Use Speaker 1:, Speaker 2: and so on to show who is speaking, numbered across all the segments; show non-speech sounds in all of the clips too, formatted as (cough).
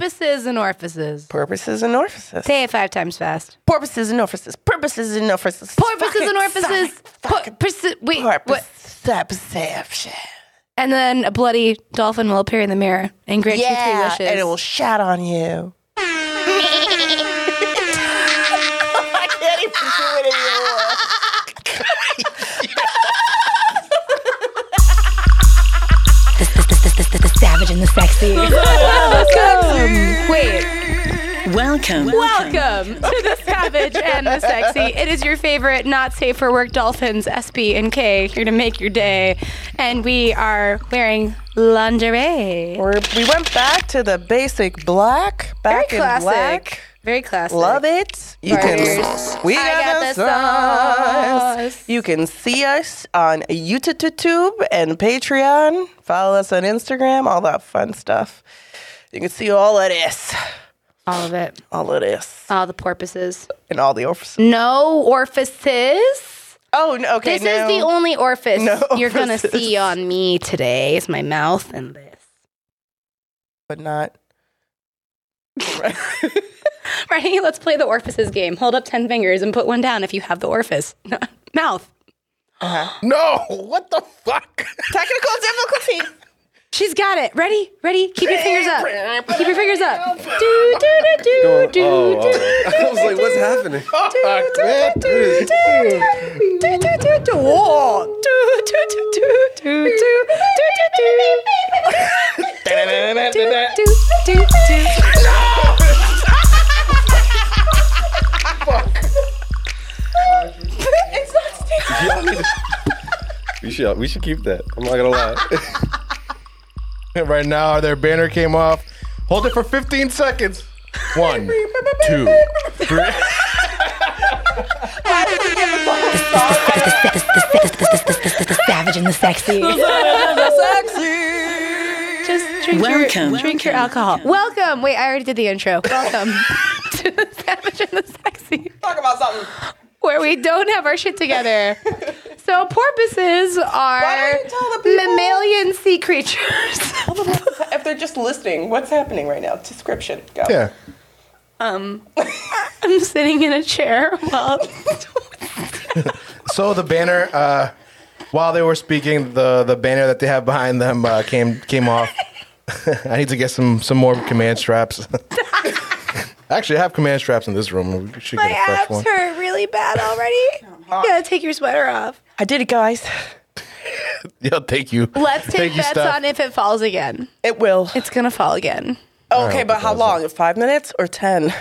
Speaker 1: Porpoises and orifices.
Speaker 2: Purposes and orifices.
Speaker 1: Say it five times fast.
Speaker 2: Porpoises and orifices. Purposes and orifices.
Speaker 1: Porpoises and orifices. Porpoises. Wait, what?
Speaker 2: Perception.
Speaker 1: And then a bloody dolphin will appear in the mirror and grant you three wishes.
Speaker 2: and it will shout on you. (laughs) I can't even do it anymore.
Speaker 1: the savage and the sexy. (laughs) Oh Wait.
Speaker 3: Welcome.
Speaker 1: Welcome to the Savage (laughs) and the Sexy. It is your favorite not safe for work dolphins, SB and K, here to make your day. And we are wearing lingerie.
Speaker 2: We're, we went back to the basic black,
Speaker 1: Very
Speaker 2: back in
Speaker 1: classic.
Speaker 2: black.
Speaker 1: Very classic.
Speaker 2: Love it. You can. We got,
Speaker 1: got
Speaker 2: the sauce. You can see us on YouTube and Patreon. Follow us on Instagram. All that fun stuff. You can see all of this,
Speaker 1: All of it.
Speaker 2: all of this,
Speaker 1: All the porpoises.
Speaker 2: and all the orifices.
Speaker 1: No orifices.
Speaker 2: Oh, no, okay.
Speaker 1: This is the only orifice
Speaker 2: No (laughs)
Speaker 1: you're going to see on me today. Is my mouth and this.
Speaker 2: but not. (laughs)
Speaker 1: Ready? Let's play the orifices game. Hold up 10 fingers and put one down if you have the orifice. (laughs) Mouth. Uh-huh.
Speaker 4: No, what the fuck?
Speaker 2: Technical difficulty.
Speaker 1: She's got it. Ready? Ready? Keep your fingers up. Keep your fingers up. Do, do, do, do, do, do,
Speaker 4: oh, right. I was like, what's happening? We should we should keep that. I'm not gonna lie. (laughs)
Speaker 5: right now, their banner came off. Hold it for 15 seconds. One, two, three.
Speaker 1: savage and the sexy. Just drink
Speaker 3: Welcome.
Speaker 1: your drink your alcohol. Welcome. Wait, I already did the intro. Welcome (laughs) to the savage and the sexy,
Speaker 2: Talk about something.
Speaker 1: where we don't have our shit together. (laughs) So porpoises are
Speaker 2: don't you tell the people?
Speaker 1: mammalian sea creatures. (laughs)
Speaker 2: If they're just listening, what's happening right now? Description. Go.
Speaker 5: Yeah. (laughs)
Speaker 1: I'm sitting in a chair while (laughs)
Speaker 5: So the banner, uh, while they were speaking, the the banner that they have behind them uh, came came off. I need to get some some more command straps. Actually, I have command straps in this room. We should
Speaker 1: my
Speaker 5: get a fresh
Speaker 1: abs
Speaker 5: one.
Speaker 1: hurt really bad already. You gotta take your sweater off.
Speaker 2: I did it, guys. (laughs)
Speaker 5: yeah, thank you.
Speaker 1: Let's take
Speaker 5: Thank you,
Speaker 1: bets
Speaker 5: Steph.
Speaker 1: on if it falls again.
Speaker 2: It will.
Speaker 1: It's gonna fall again.
Speaker 2: Oh,
Speaker 5: okay,
Speaker 2: but how
Speaker 5: doesn't.
Speaker 2: long? Five minutes or ten?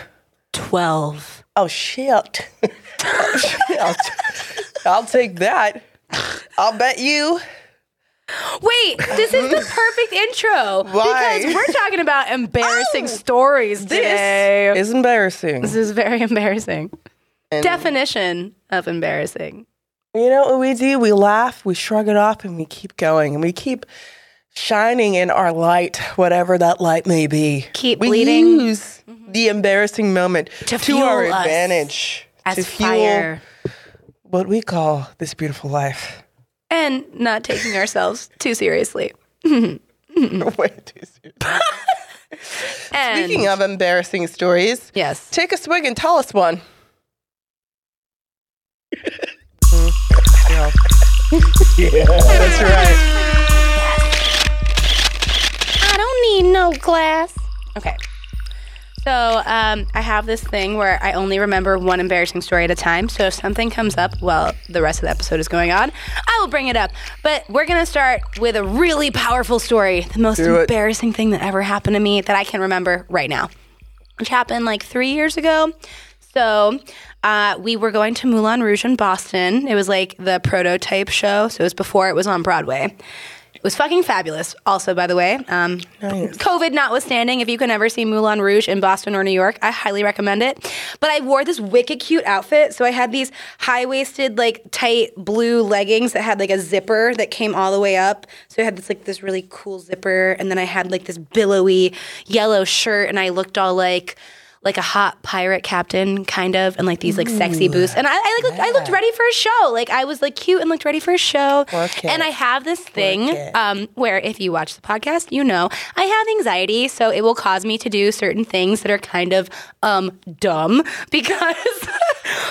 Speaker 1: Twelve.
Speaker 2: Oh shit. (laughs) I'll, I'll take that. I'll bet you.
Speaker 1: Wait, this is the perfect intro (laughs)
Speaker 2: Why?
Speaker 1: because we're talking about embarrassing
Speaker 2: Oh,
Speaker 1: stories today.
Speaker 2: This is embarrassing.
Speaker 1: this is very embarrassing. Definition of embarrassing.
Speaker 2: You know what we do? We laugh, we shrug it off, and we keep going, and we keep shining in our light, whatever that light may be.
Speaker 1: Keep
Speaker 2: we
Speaker 1: bleeding.
Speaker 2: use mm-hmm. the embarrassing moment
Speaker 1: To
Speaker 2: to, our
Speaker 1: fuel us
Speaker 2: advantage
Speaker 1: As
Speaker 2: to fuel
Speaker 1: fire.
Speaker 2: what we call this beautiful life.
Speaker 1: And not taking ourselves too seriously. (laughs) (laughs)
Speaker 2: Way too soon.
Speaker 1: And
Speaker 2: Speaking of embarrassing stories,
Speaker 1: yes.
Speaker 2: take a swig and tell us one. (laughs) (laughs) That's right.
Speaker 1: I don't need no glass. Okay. So um, I have this thing where I only remember one embarrassing story at a time. So if something comes up while the rest of the episode is going on, I will bring it up. But we're gonna start with a really powerful story, the most
Speaker 2: Do it.
Speaker 1: embarrassing thing that ever happened to me that I can remember right now, which happened like three years ago. So uh, we were going to Moulin Rouge in Boston. It was like the prototype show, so it was before it was on Broadway. It was fucking fabulous. Also, by the way, um, COVID notwithstanding, if you can ever see Moulin Rouge in Boston or New York, I highly recommend it. But I wore this wicked cute outfit. So I had these high waisted, like tight blue leggings that had like a zipper that came all the way up. So I had this like this really cool zipper, and then I had like this billowy yellow shirt, and I looked all like like a hot pirate captain, kind of, and like these like sexy boots. And I, I like looked, I looked ready for a show. Like I was like cute and looked ready for a show. And I have this thing um, where if you watch the podcast, you know I have anxiety, so it will cause me to do certain things that are kind of um, dumb (laughs) because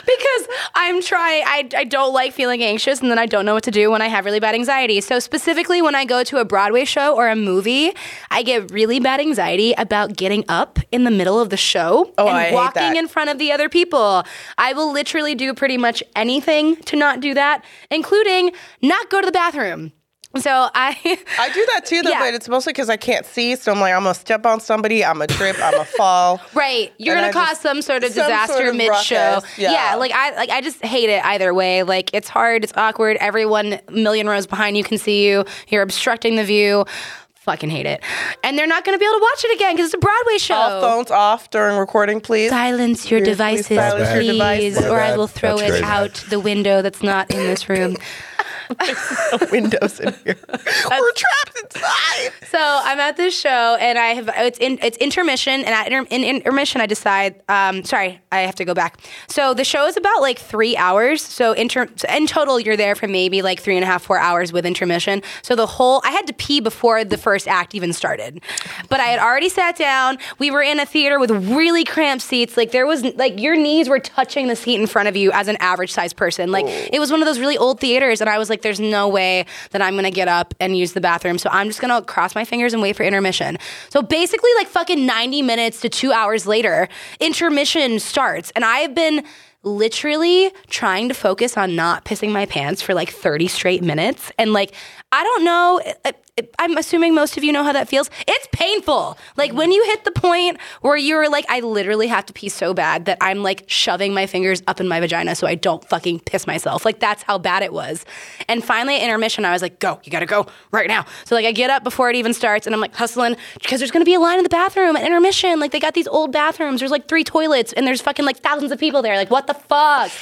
Speaker 1: because I'm trying. I, I don't like feeling anxious, and then I don't know what to do when I have really bad anxiety. So specifically, when I go to a Broadway show or a movie, I get really bad anxiety about getting up in the middle of the show
Speaker 2: Oh,
Speaker 1: and
Speaker 2: I
Speaker 1: walking in front of the other people. I will literally do pretty much anything to not do that, including not go to the bathroom. So I.
Speaker 2: I do that too, though, (laughs)
Speaker 1: Yeah.
Speaker 2: but it's mostly because I can't see. So I'm like, I'm gonna step on somebody, I'm gonna trip, I'm gonna (laughs) fall.
Speaker 1: Right, you're
Speaker 2: And
Speaker 1: gonna
Speaker 2: I
Speaker 1: cause
Speaker 2: just-
Speaker 1: some sort of disaster
Speaker 2: sort of
Speaker 1: mid show.
Speaker 2: ruckus, yeah.
Speaker 1: like I like I just hate it either way. Like it's hard, it's awkward. Everyone million rows behind you can see you. You're obstructing the view. Fucking hate it. And they're not gonna be able to watch it again because it's a Broadway show.
Speaker 2: All phones off during recording, please.
Speaker 1: Silence your
Speaker 2: Please
Speaker 1: devices,
Speaker 2: silence
Speaker 5: your
Speaker 1: please,
Speaker 2: devices.
Speaker 1: or I will throw
Speaker 4: That's
Speaker 1: it
Speaker 4: great.
Speaker 1: out the window that's not in this room. (laughs) (laughs)
Speaker 2: Windows in here. We're trapped inside.
Speaker 1: So I'm at this show, and I have it's in it's intermission, and at inter, in intermission I decide. Um, sorry, I have to go back. So the show is about like three hours. So inter, in total, you're there for maybe like three and a half, four hours with intermission. So the whole I had to pee before the first act even started, but I had already sat down. We were in a theater with really cramped seats. Like there was like your knees were touching the seat in front of you as an average sized person. Like it was one of those really old theaters, and I was like, "There's no way that I'm gonna get up and use the bathroom." So I'm just gonna cross my fingers and wait for intermission. So basically, like fucking 90 minutes to two hours later, intermission starts, and I have been literally trying to focus on not pissing my pants for like 30 straight minutes, and like I don't know. I'm assuming most of you know how that feels. It's painful. Like when you hit the point where you're like, I literally have to pee so bad that I'm like shoving my fingers up in my vagina so I don't fucking piss myself. Like that's how bad it was. And finally at intermission, I was like, go, you gotta go right now. So like I get up before it even starts and I'm like hustling because there's gonna be a line in the bathroom at intermission. Like they got these old bathrooms. There's like three toilets and there's fucking like thousands of people there. Like what the fuck?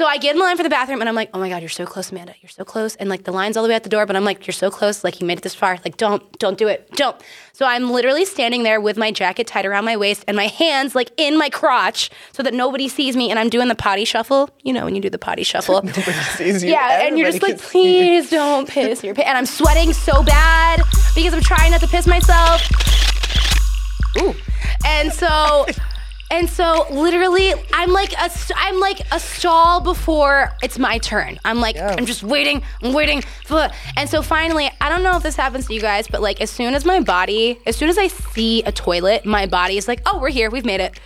Speaker 1: So I get in line for the bathroom and I'm like, oh my God, you're so close, Amanda. You're so close. And like the line's all the way at the door, but I'm like, you're so close. Like you made it this far. Like don't, don't do it. Don't. So I'm literally standing there with my jacket tied around my waist and my hands like in my crotch so that nobody sees me. And I'm doing the potty shuffle. You know, when you do the potty shuffle. (laughs)
Speaker 2: nobody sees you.
Speaker 1: Yeah, and you're just like,
Speaker 2: can see you.
Speaker 1: please don't piss your pants. And I'm sweating so bad because I'm trying not to piss myself. Ooh. And so, (laughs) and so, literally, I'm like a, st- I'm like a stall before it's my turn. I'm like, I'm just waiting, I'm waiting. For, and so finally, I don't know if this happens to you guys, but like as soon as my body, as soon as I see a toilet, my body is like, oh, we're here, we've made it.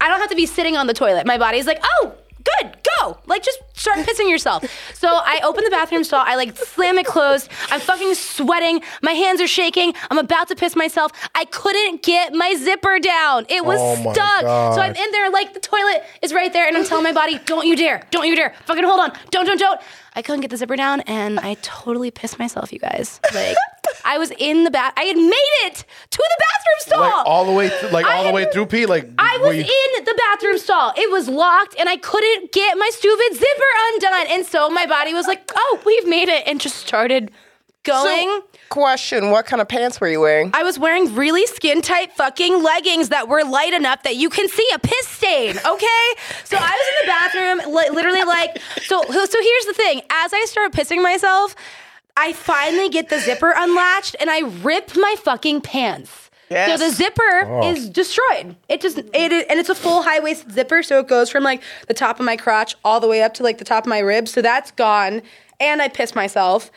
Speaker 1: I don't have to be sitting on the toilet. My body's like, oh, good, go. Like just start pissing yourself. So I open the bathroom stall, I like slam it closed. I'm fucking sweating. My hands are shaking. I'm about to piss myself. I couldn't get my zipper down. It was
Speaker 5: Oh my
Speaker 1: stuck. So I'm in there like the toilet is right there and I'm telling my body, don't you dare. Don't you dare. Fucking hold on. Don't, don't, don't. I couldn't get the zipper down and I totally pissed myself, you guys. Like I was in the bath. I had made it to the bathroom stall.
Speaker 5: Like all the way, th- like all the way through pee. Like
Speaker 1: I
Speaker 5: were
Speaker 1: was
Speaker 5: you-
Speaker 1: in the bathroom stall. It was locked and I couldn't get my stupid zipper undone. And so my body was like, oh, we've made it. And just started going.
Speaker 2: So, question: What kind of pants were you wearing?
Speaker 1: I was wearing really skin tight fucking leggings that were light enough that you can see a piss stain, okay? So I was in the bathroom, li- literally like, so, so here's the thing. As I start pissing myself, I finally get the zipper unlatched and I rip my fucking pants.
Speaker 2: Yes.
Speaker 1: So the zipper oh. is destroyed. It just it is, and it's a full high waisted zipper, so it goes from like the top of my crotch all the way up to like the top of my ribs. So that's gone. And I pissed myself.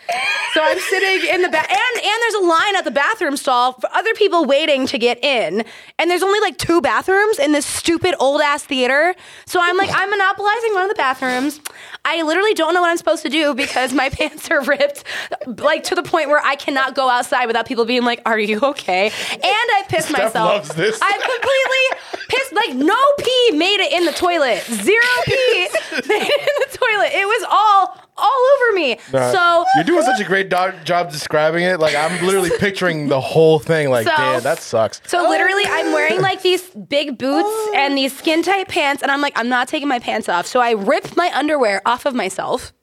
Speaker 1: So I'm sitting in the back, and and there's a line at the bathroom stall for other people waiting to get in. And there's only like two bathrooms in this stupid old ass theater. So I'm like, I'm monopolizing one of the bathrooms. I literally don't know what I'm supposed to do because my (laughs) pants are ripped, like to the point where I cannot go outside without people being like, "Are you okay?" And I pissed myself.
Speaker 5: loves this.
Speaker 1: I completely pissed. Like no pee made it in the toilet. Zero pee (laughs) made it in the toilet. It was all all over me.
Speaker 5: Nah,
Speaker 1: so
Speaker 5: you're doing such a great do- job describing it. Like I'm literally (laughs) picturing the whole thing. Like,
Speaker 1: So-
Speaker 5: damn, that sucks.
Speaker 1: So literally, I'm wearing (laughs) like these big boots and these skin tight pants, and I'm like, I'm not taking my pants off. So I rip my underwear off of myself.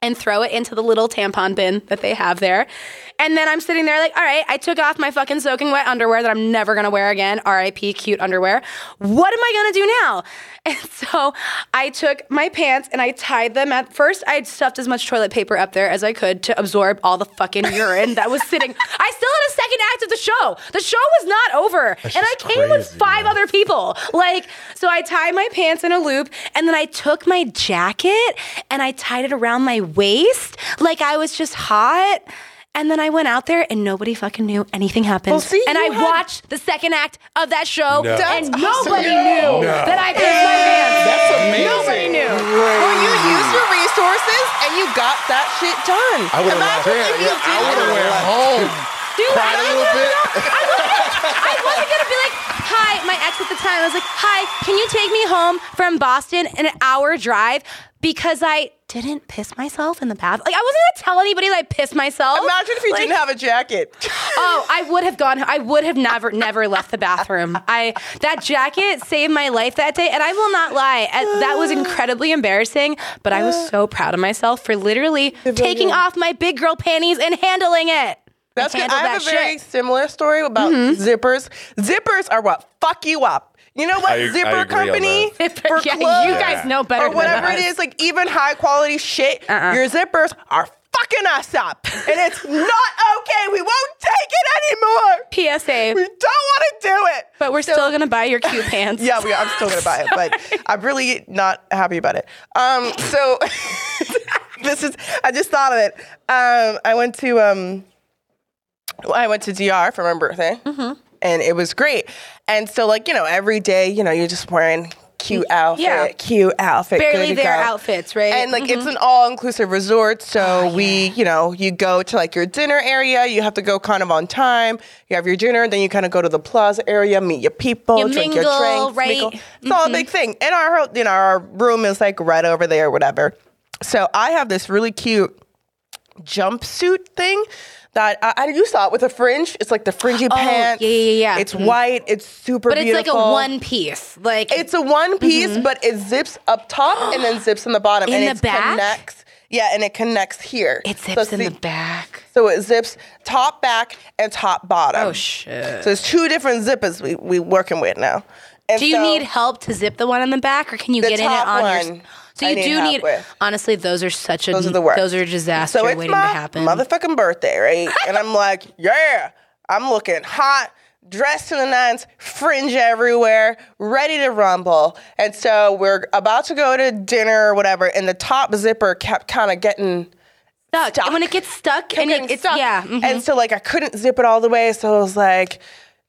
Speaker 1: And throw it into the little tampon bin that they have there. And then I'm sitting there like, all right, I took off my fucking soaking wet underwear that I'm never gonna wear again. RIP cute underwear. What am I gonna do now? (laughs) And so I took my pants and I tied them at first. I stuffed as much toilet paper up there as I could to absorb all the fucking urine that was sitting. (laughs) I still had a second act of the show. The show was not over. and I
Speaker 5: just
Speaker 1: came with five
Speaker 5: man.
Speaker 1: other people. Like, so I tied my pants in a loop and then I took my jacket and I tied it around my waist like I was just hot. And then I went out there and nobody fucking knew anything happened.
Speaker 2: Well, see,
Speaker 1: and I
Speaker 2: had-
Speaker 1: watched the second act of that show
Speaker 4: No.
Speaker 1: and nobody
Speaker 2: awesome.
Speaker 1: knew
Speaker 5: No.
Speaker 1: that I pissed my pants.
Speaker 5: That's amazing.
Speaker 1: Nobody knew.
Speaker 2: Well, you used your resources and you got that shit done.
Speaker 5: I would have left.
Speaker 2: Imagine if you
Speaker 5: Yeah, I would have went home.
Speaker 1: Dude,
Speaker 5: Cried a
Speaker 1: I
Speaker 5: little bit.
Speaker 1: I wasn't gonna be like, hi, my ex at the time. I was like, hi, can you take me home from Boston in an hour drive? Because I didn't piss myself in the bath. Like I wasn't gonna tell anybody that I pissed myself.
Speaker 2: Imagine if you
Speaker 1: Like,
Speaker 2: didn't have a jacket. (laughs)
Speaker 1: Oh, I would have gone. I would have never, never left the bathroom. I that jacket saved my life that day, and I will not lie. uh, That was incredibly embarrassing, but I was so proud of myself for literally taking off my big girl panties and handling it.
Speaker 2: That's good. I have a very
Speaker 1: shit. Mm-hmm.
Speaker 2: similar story about zippers. Zippers are what fuck you up. You know what?
Speaker 4: I- I
Speaker 2: Zipper
Speaker 4: agree on
Speaker 2: company for
Speaker 1: Yeah,
Speaker 2: clothes
Speaker 1: you guys know better
Speaker 2: or whatever
Speaker 1: than
Speaker 2: it
Speaker 1: us.
Speaker 2: is, like even high quality shit.
Speaker 1: Uh-uh.
Speaker 2: Your zippers are fucking us up, and it's not okay. We won't take it anymore.
Speaker 1: PSA.
Speaker 2: We don't want to do it.
Speaker 1: But we're
Speaker 2: So-
Speaker 1: still gonna buy your cute pants. (laughs)
Speaker 2: Yeah, we, I'm still gonna buy it, but (laughs) I'm really not happy about it. Um, so (laughs) this is I just thought of it. Um, I went to um, well, I went to DR for my birthday,
Speaker 1: Mm-hmm.
Speaker 2: and it was great. And so, like you know, every day, you know, you're just wearing cute outfit,
Speaker 1: Yeah.
Speaker 2: cute outfit,
Speaker 1: Barely there
Speaker 2: go.
Speaker 1: outfits, right?
Speaker 2: And like it's
Speaker 1: Mhm.
Speaker 2: an all-inclusive resort, so
Speaker 1: Oh,
Speaker 2: we, you know, you go to like your dinner area. You have to go kind of on time. You have your dinner, and then you kind of go to the plaza area, meet your people,
Speaker 1: You
Speaker 2: drink
Speaker 1: mingle,
Speaker 2: your drinks,
Speaker 1: right?
Speaker 2: mingle. It's all a big thing. And our, you know, our room is like right over there, whatever. So I have this really cute jumpsuit thing. That I, I you saw it with a fringe. It's like the fringy pants.
Speaker 1: Oh, yeah, yeah, yeah.
Speaker 2: It's white. It's super
Speaker 1: but it's like a one piece. Like
Speaker 2: It's a one piece, but it zips up top and then zips in the bottom,
Speaker 1: Mm-hmm. (gasps) In
Speaker 2: and
Speaker 1: the
Speaker 2: it
Speaker 1: back?
Speaker 2: connects. Yeah, and it connects here.
Speaker 1: it
Speaker 2: So
Speaker 1: zips in
Speaker 2: see-
Speaker 1: the back.
Speaker 2: So it zips top, back, and top, bottom.
Speaker 1: Oh shit.
Speaker 2: So it's two different zippers we we working with now. And
Speaker 1: Do you
Speaker 2: so-
Speaker 1: need help to zip the one in the back, or can you get in it on
Speaker 2: one,
Speaker 1: your? So you
Speaker 2: need
Speaker 1: do need.
Speaker 2: with.
Speaker 1: Honestly, those are such a.
Speaker 2: Those are the worst.
Speaker 1: Those are a disaster
Speaker 2: So it's
Speaker 1: waiting
Speaker 2: my
Speaker 1: to happen.
Speaker 2: motherfucking birthday, right? and I'm like, yeah, I'm looking hot, dressed to the nines, fringe everywhere, ready to rumble. And so we're about to go to dinner or whatever, and the top zipper kept kind of getting
Speaker 1: stuck.
Speaker 2: stuck.
Speaker 1: And when it gets stuck, and it, it's
Speaker 2: stuck.
Speaker 1: yeah. mhm.
Speaker 2: And so like I couldn't zip it all the way, so I was like,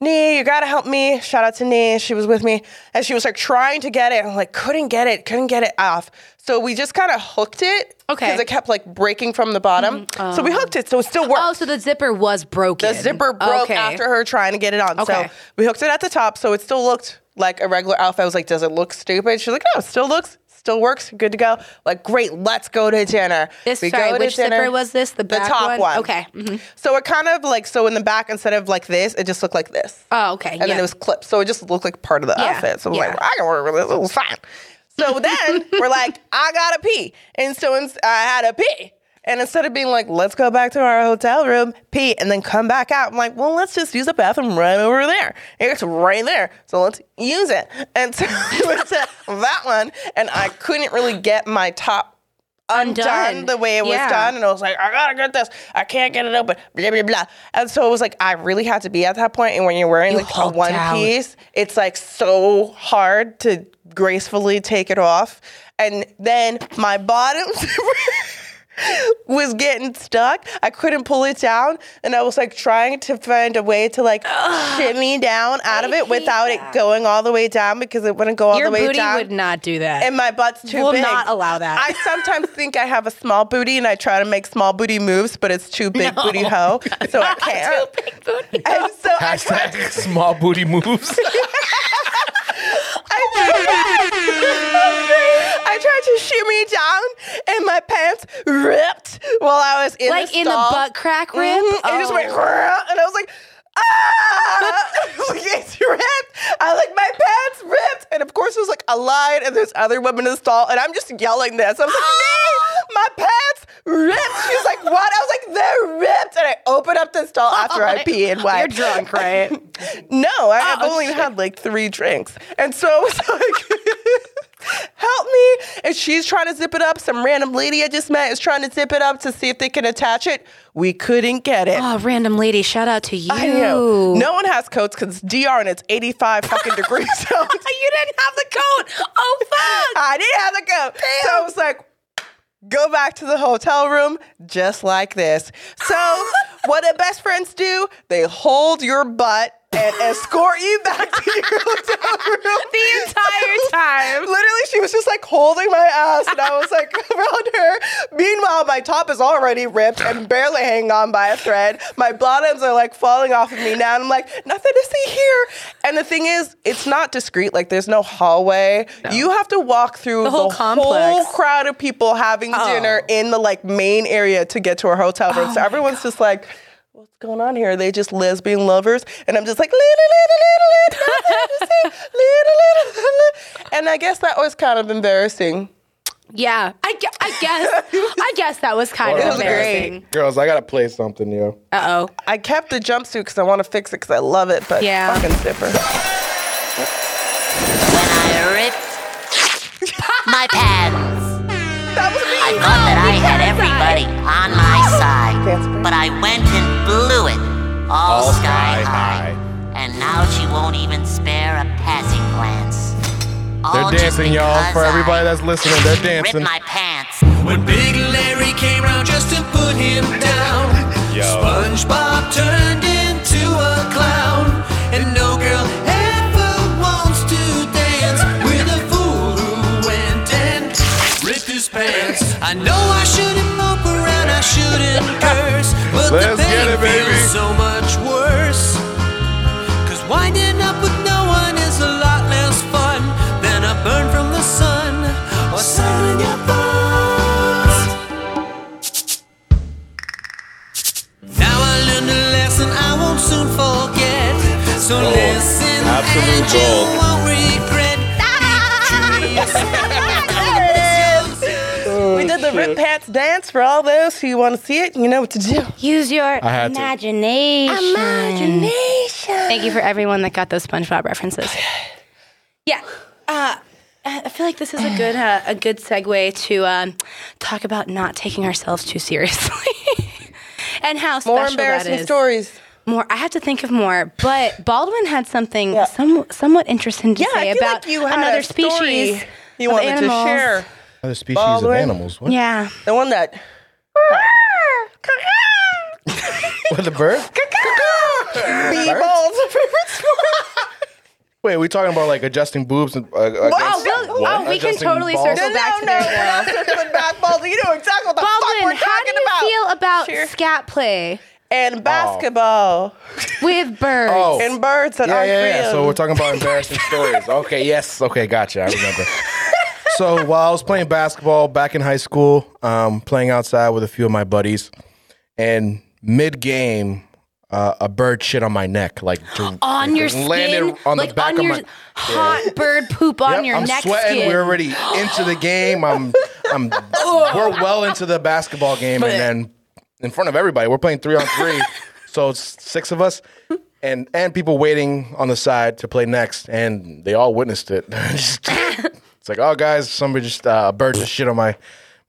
Speaker 2: Nee, you gotta help me. Shout out to Nee. She was with me. And she was like trying to get it. I'm like, couldn't get it, couldn't get it off. So we just kind of hooked it.
Speaker 1: Okay.
Speaker 2: Because it kept like breaking from the bottom. Mm-hmm. So we hooked it, so it still worked.
Speaker 1: oh, so the zipper was broken.
Speaker 2: the zipper broke
Speaker 1: Okay.
Speaker 2: after her trying to get it on.
Speaker 1: Okay.
Speaker 2: So we hooked it at the top, so it still looked like a regular outfit. I was like, does it look stupid? She's like, no, it still looks, still works, good to go. Like, great, let's go to dinner.
Speaker 1: This
Speaker 2: we
Speaker 1: sorry,
Speaker 2: go to
Speaker 1: which
Speaker 2: dinner.
Speaker 1: zipper was this? The
Speaker 2: The top
Speaker 1: one.
Speaker 2: one.
Speaker 1: Okay. mhm.
Speaker 2: So it kind of like so in the back instead of like this, it just looked like this.
Speaker 1: Oh, okay.
Speaker 2: and
Speaker 1: yeah.
Speaker 2: then it was clipped, so it just looked like part of the
Speaker 1: Yeah,
Speaker 2: outfit. So I'm
Speaker 1: yeah.
Speaker 2: like, I can work with this. It was fine. So then (laughs) we're like, I gotta pee, and so I had to pee. And instead of being like, let's go back to our hotel room, pee, and then come back out, I'm like, well, let's just use the bathroom right over there. It's right there. So let's use it. And so we went to that one, and I couldn't really get my top undone,
Speaker 1: Undone.
Speaker 2: the way it was
Speaker 1: Yeah.
Speaker 2: done. And I was like, I gotta get this. I can't get it open. Blah, blah, blah. And so it was like, I really had to be at that point. And when you're wearing
Speaker 1: You
Speaker 2: like a one
Speaker 1: out.
Speaker 2: piece, it's like so hard to gracefully take it off. And then my bottom (laughs) was getting stuck. I couldn't pull it down. And I was like trying to find a way to like shimmy down out of it without
Speaker 1: that.
Speaker 2: it going all the way down because it wouldn't go all
Speaker 1: Your
Speaker 2: the way
Speaker 1: booty
Speaker 2: down.
Speaker 1: would not do that.
Speaker 2: and my butt's too big.
Speaker 1: Will not allow that.
Speaker 2: I sometimes (laughs) think I have a small booty and I try to make small booty moves, but it's too big
Speaker 1: No.
Speaker 2: booty hoe, (laughs) so I can't.
Speaker 1: Too big booty.
Speaker 2: And so I tried,
Speaker 5: Hashtag small booty moves. (laughs)
Speaker 2: I oh tried, to shimmy down, and my pants ripped while I was in the
Speaker 1: like
Speaker 2: the
Speaker 1: in the
Speaker 2: stall.
Speaker 1: butt crack rip.
Speaker 2: Mhm. It just went,
Speaker 1: Oh. (laughs)
Speaker 2: And I was like, ah! (laughs) it's ripped. I like my pants ripped, and of course there's like a line, and there's other women in the stall, and I'm just yelling this. I was like! "Nee, (gasps) my pants ripped. She was like, what? I was like, they're ripped. And I open up the stall after I (laughs) pee and wipe.
Speaker 1: You're drunk, right?
Speaker 2: No, I, I've
Speaker 1: Oh,
Speaker 2: only
Speaker 1: shit.
Speaker 2: had like three drinks. And so I was like, help me. And she's trying to zip it up. Some random lady I just met is trying to zip it up to see if they can attach it. We couldn't get it.
Speaker 1: oh, random lady, shout out to you.
Speaker 2: I know. No one has coats because DR and it's 85 fucking degrees (laughs) out.
Speaker 1: you didn't have the coat. Oh fuck.
Speaker 2: I didn't have the coat. So I was like, go back to the hotel room just like this. So (laughs) what do best friends do? They hold your butt and escort you back to your hotel room. (laughs)
Speaker 1: the entire time.
Speaker 2: Literally, she was just like holding my ass, and I was like (laughs) around her. Meanwhile, my top is already ripped and barely hanging on by a thread. My bottoms are like falling off of me now, and I'm like, nothing to see here. And the thing is, it's not discreet. Like, there's no hallway. You have to walk through the,
Speaker 1: whole complex.
Speaker 2: whole crowd of people having oh. dinner in the like main area to get to our hotel room. so oh everyone's just like. What's going on here? Are they just lesbian lovers? And I'm just like, little, little, little. And I guess that was kind of embarrassing.
Speaker 1: Yeah, I, gue- I guess I guess that was kind
Speaker 2: It
Speaker 1: of
Speaker 2: was
Speaker 1: embarrassing.
Speaker 5: Girls, I gotta play something, yo.
Speaker 1: Uh oh.
Speaker 2: I kept the jumpsuit because I want to fix it because I love it, but
Speaker 1: Yeah.
Speaker 2: fucking zipper.
Speaker 3: when I ripped my pants.
Speaker 2: That was me.
Speaker 3: I
Speaker 2: me.
Speaker 3: thought that I had everybody on my side,
Speaker 2: Dance break.
Speaker 3: But I went and blew it all,
Speaker 5: All
Speaker 3: sky
Speaker 5: sky
Speaker 3: high. And now she won't even spare a passing glance.
Speaker 5: They're
Speaker 3: All just
Speaker 5: dancing, y'all.
Speaker 3: because
Speaker 5: For everybody that's listening, they're dancing.
Speaker 3: my pants.
Speaker 6: When Big Larry came round just to put him down,
Speaker 4: Yo.
Speaker 6: SpongeBob turned into a clown, and no girl ever wants to dance with a fool who went and ripped his pants. I know shouldn't curse, but
Speaker 5: Let's
Speaker 6: the pain
Speaker 5: get it, baby.
Speaker 6: feels so much worse. Cause winding up with no one is a lot less fun than a burn from the sun or sun in your butt. Now I learned a lesson I won't soon forget. So oh, listen,
Speaker 4: absolute
Speaker 6: and you
Speaker 4: gold.
Speaker 6: won't regret. (laughs)
Speaker 2: We did the rip pants dance for all those who want to see it. You know what to do.
Speaker 1: Use your
Speaker 5: had to.
Speaker 1: imagination.
Speaker 2: Imagination.
Speaker 1: Thank you for everyone that got those SpongeBob references. Yeah. Uh, I feel like this is a good uh, a good segue to um, talk about not taking ourselves too seriously (laughs) and how special
Speaker 2: More
Speaker 1: that
Speaker 2: embarrassing
Speaker 1: is.
Speaker 2: stories.
Speaker 1: More. I have to think of more, but Baldwin had something
Speaker 2: Yeah.
Speaker 1: some, somewhat interesting to
Speaker 2: Yeah,
Speaker 1: say
Speaker 2: feel
Speaker 1: about
Speaker 2: like you had
Speaker 1: another
Speaker 2: a story
Speaker 1: species
Speaker 2: you
Speaker 1: of
Speaker 2: wanted
Speaker 1: animals.
Speaker 2: to share.
Speaker 5: Other species
Speaker 2: Baldwin.
Speaker 5: of animals. What?
Speaker 1: Yeah.
Speaker 2: The one that. (laughs)
Speaker 5: What, the bird?
Speaker 2: Beebal's favorite story.
Speaker 5: Wait, are we talking about like adjusting boobs? And, uh,
Speaker 1: Oh,
Speaker 5: against-
Speaker 1: we'll- oh, we can
Speaker 5: Adjusting
Speaker 1: totally
Speaker 5: balls?
Speaker 1: circle
Speaker 2: No,
Speaker 1: back
Speaker 2: no,
Speaker 1: to
Speaker 2: no.
Speaker 1: there,
Speaker 2: We're not circling back, Baldy. You know exactly what the fuck we're talking about.
Speaker 1: how do
Speaker 2: talking
Speaker 1: you
Speaker 2: about.
Speaker 1: feel about
Speaker 2: Sure.
Speaker 1: scat play
Speaker 2: And basketball. (laughs)
Speaker 1: with birds?
Speaker 5: Oh.
Speaker 2: And birds that
Speaker 5: Yeah,
Speaker 2: aren't
Speaker 5: yeah, yeah. So we're talking about embarrassing stories. Okay, yes. Okay, gotcha. I remember. (laughs) so while I was playing basketball back in high school, um, playing outside with a few of my buddies, and mid game, uh, a bird shit on my neck, like to- (gasps)
Speaker 1: on your
Speaker 5: landed
Speaker 1: skin,
Speaker 5: on
Speaker 1: like
Speaker 5: the back
Speaker 1: on
Speaker 5: of
Speaker 1: your
Speaker 5: my.
Speaker 1: hot bird poop on
Speaker 5: Yep,
Speaker 1: your
Speaker 5: I'm
Speaker 1: neck
Speaker 5: sweating.
Speaker 1: skin.
Speaker 5: We're already into the game. I'm, (gasps) I'm, we're well into the basketball game, and then in front of everybody, we're playing three on three. (laughs) so it's six of us, and and people waiting on the side to play next, and they all witnessed it. (laughs) (laughs) Just- it's like, oh guys, somebody just uh, a bird just shit on my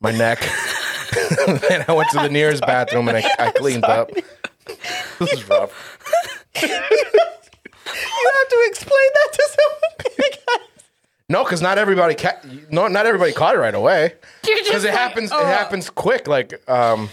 Speaker 5: my neck. (laughs) and I went to the nearest bathroom and I, I cleaned up. this is rough.
Speaker 2: you have to explain that to someone. (laughs)
Speaker 5: No, because not everybody ca- no, not everybody caught it right away.
Speaker 1: You're just
Speaker 5: Because it
Speaker 1: like,
Speaker 5: happens,
Speaker 1: oh.
Speaker 5: it happens quick. Like, um,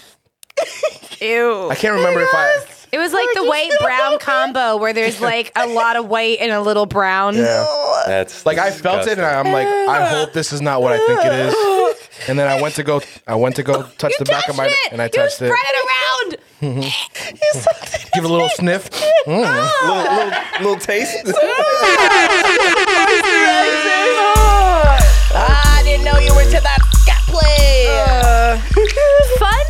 Speaker 1: Ew.
Speaker 5: I can't remember if I.
Speaker 1: It was like the white brown combo where there's like a lot of white and a little brown.
Speaker 5: Yeah.
Speaker 4: That's
Speaker 5: Like I felt it, and I'm like, I hope this is not what I think it is. (laughs) And then I went to go, I went to go touch the back of my,
Speaker 1: Touched it.
Speaker 5: and I
Speaker 1: You
Speaker 5: touched
Speaker 1: spread
Speaker 5: it. Mm-hmm.
Speaker 1: it around.
Speaker 5: Give it a little sniff. Mm. Ah.
Speaker 4: little, little, little taste. (laughs)
Speaker 2: Ah, I didn't know you were into that scat play. Uh. (laughs)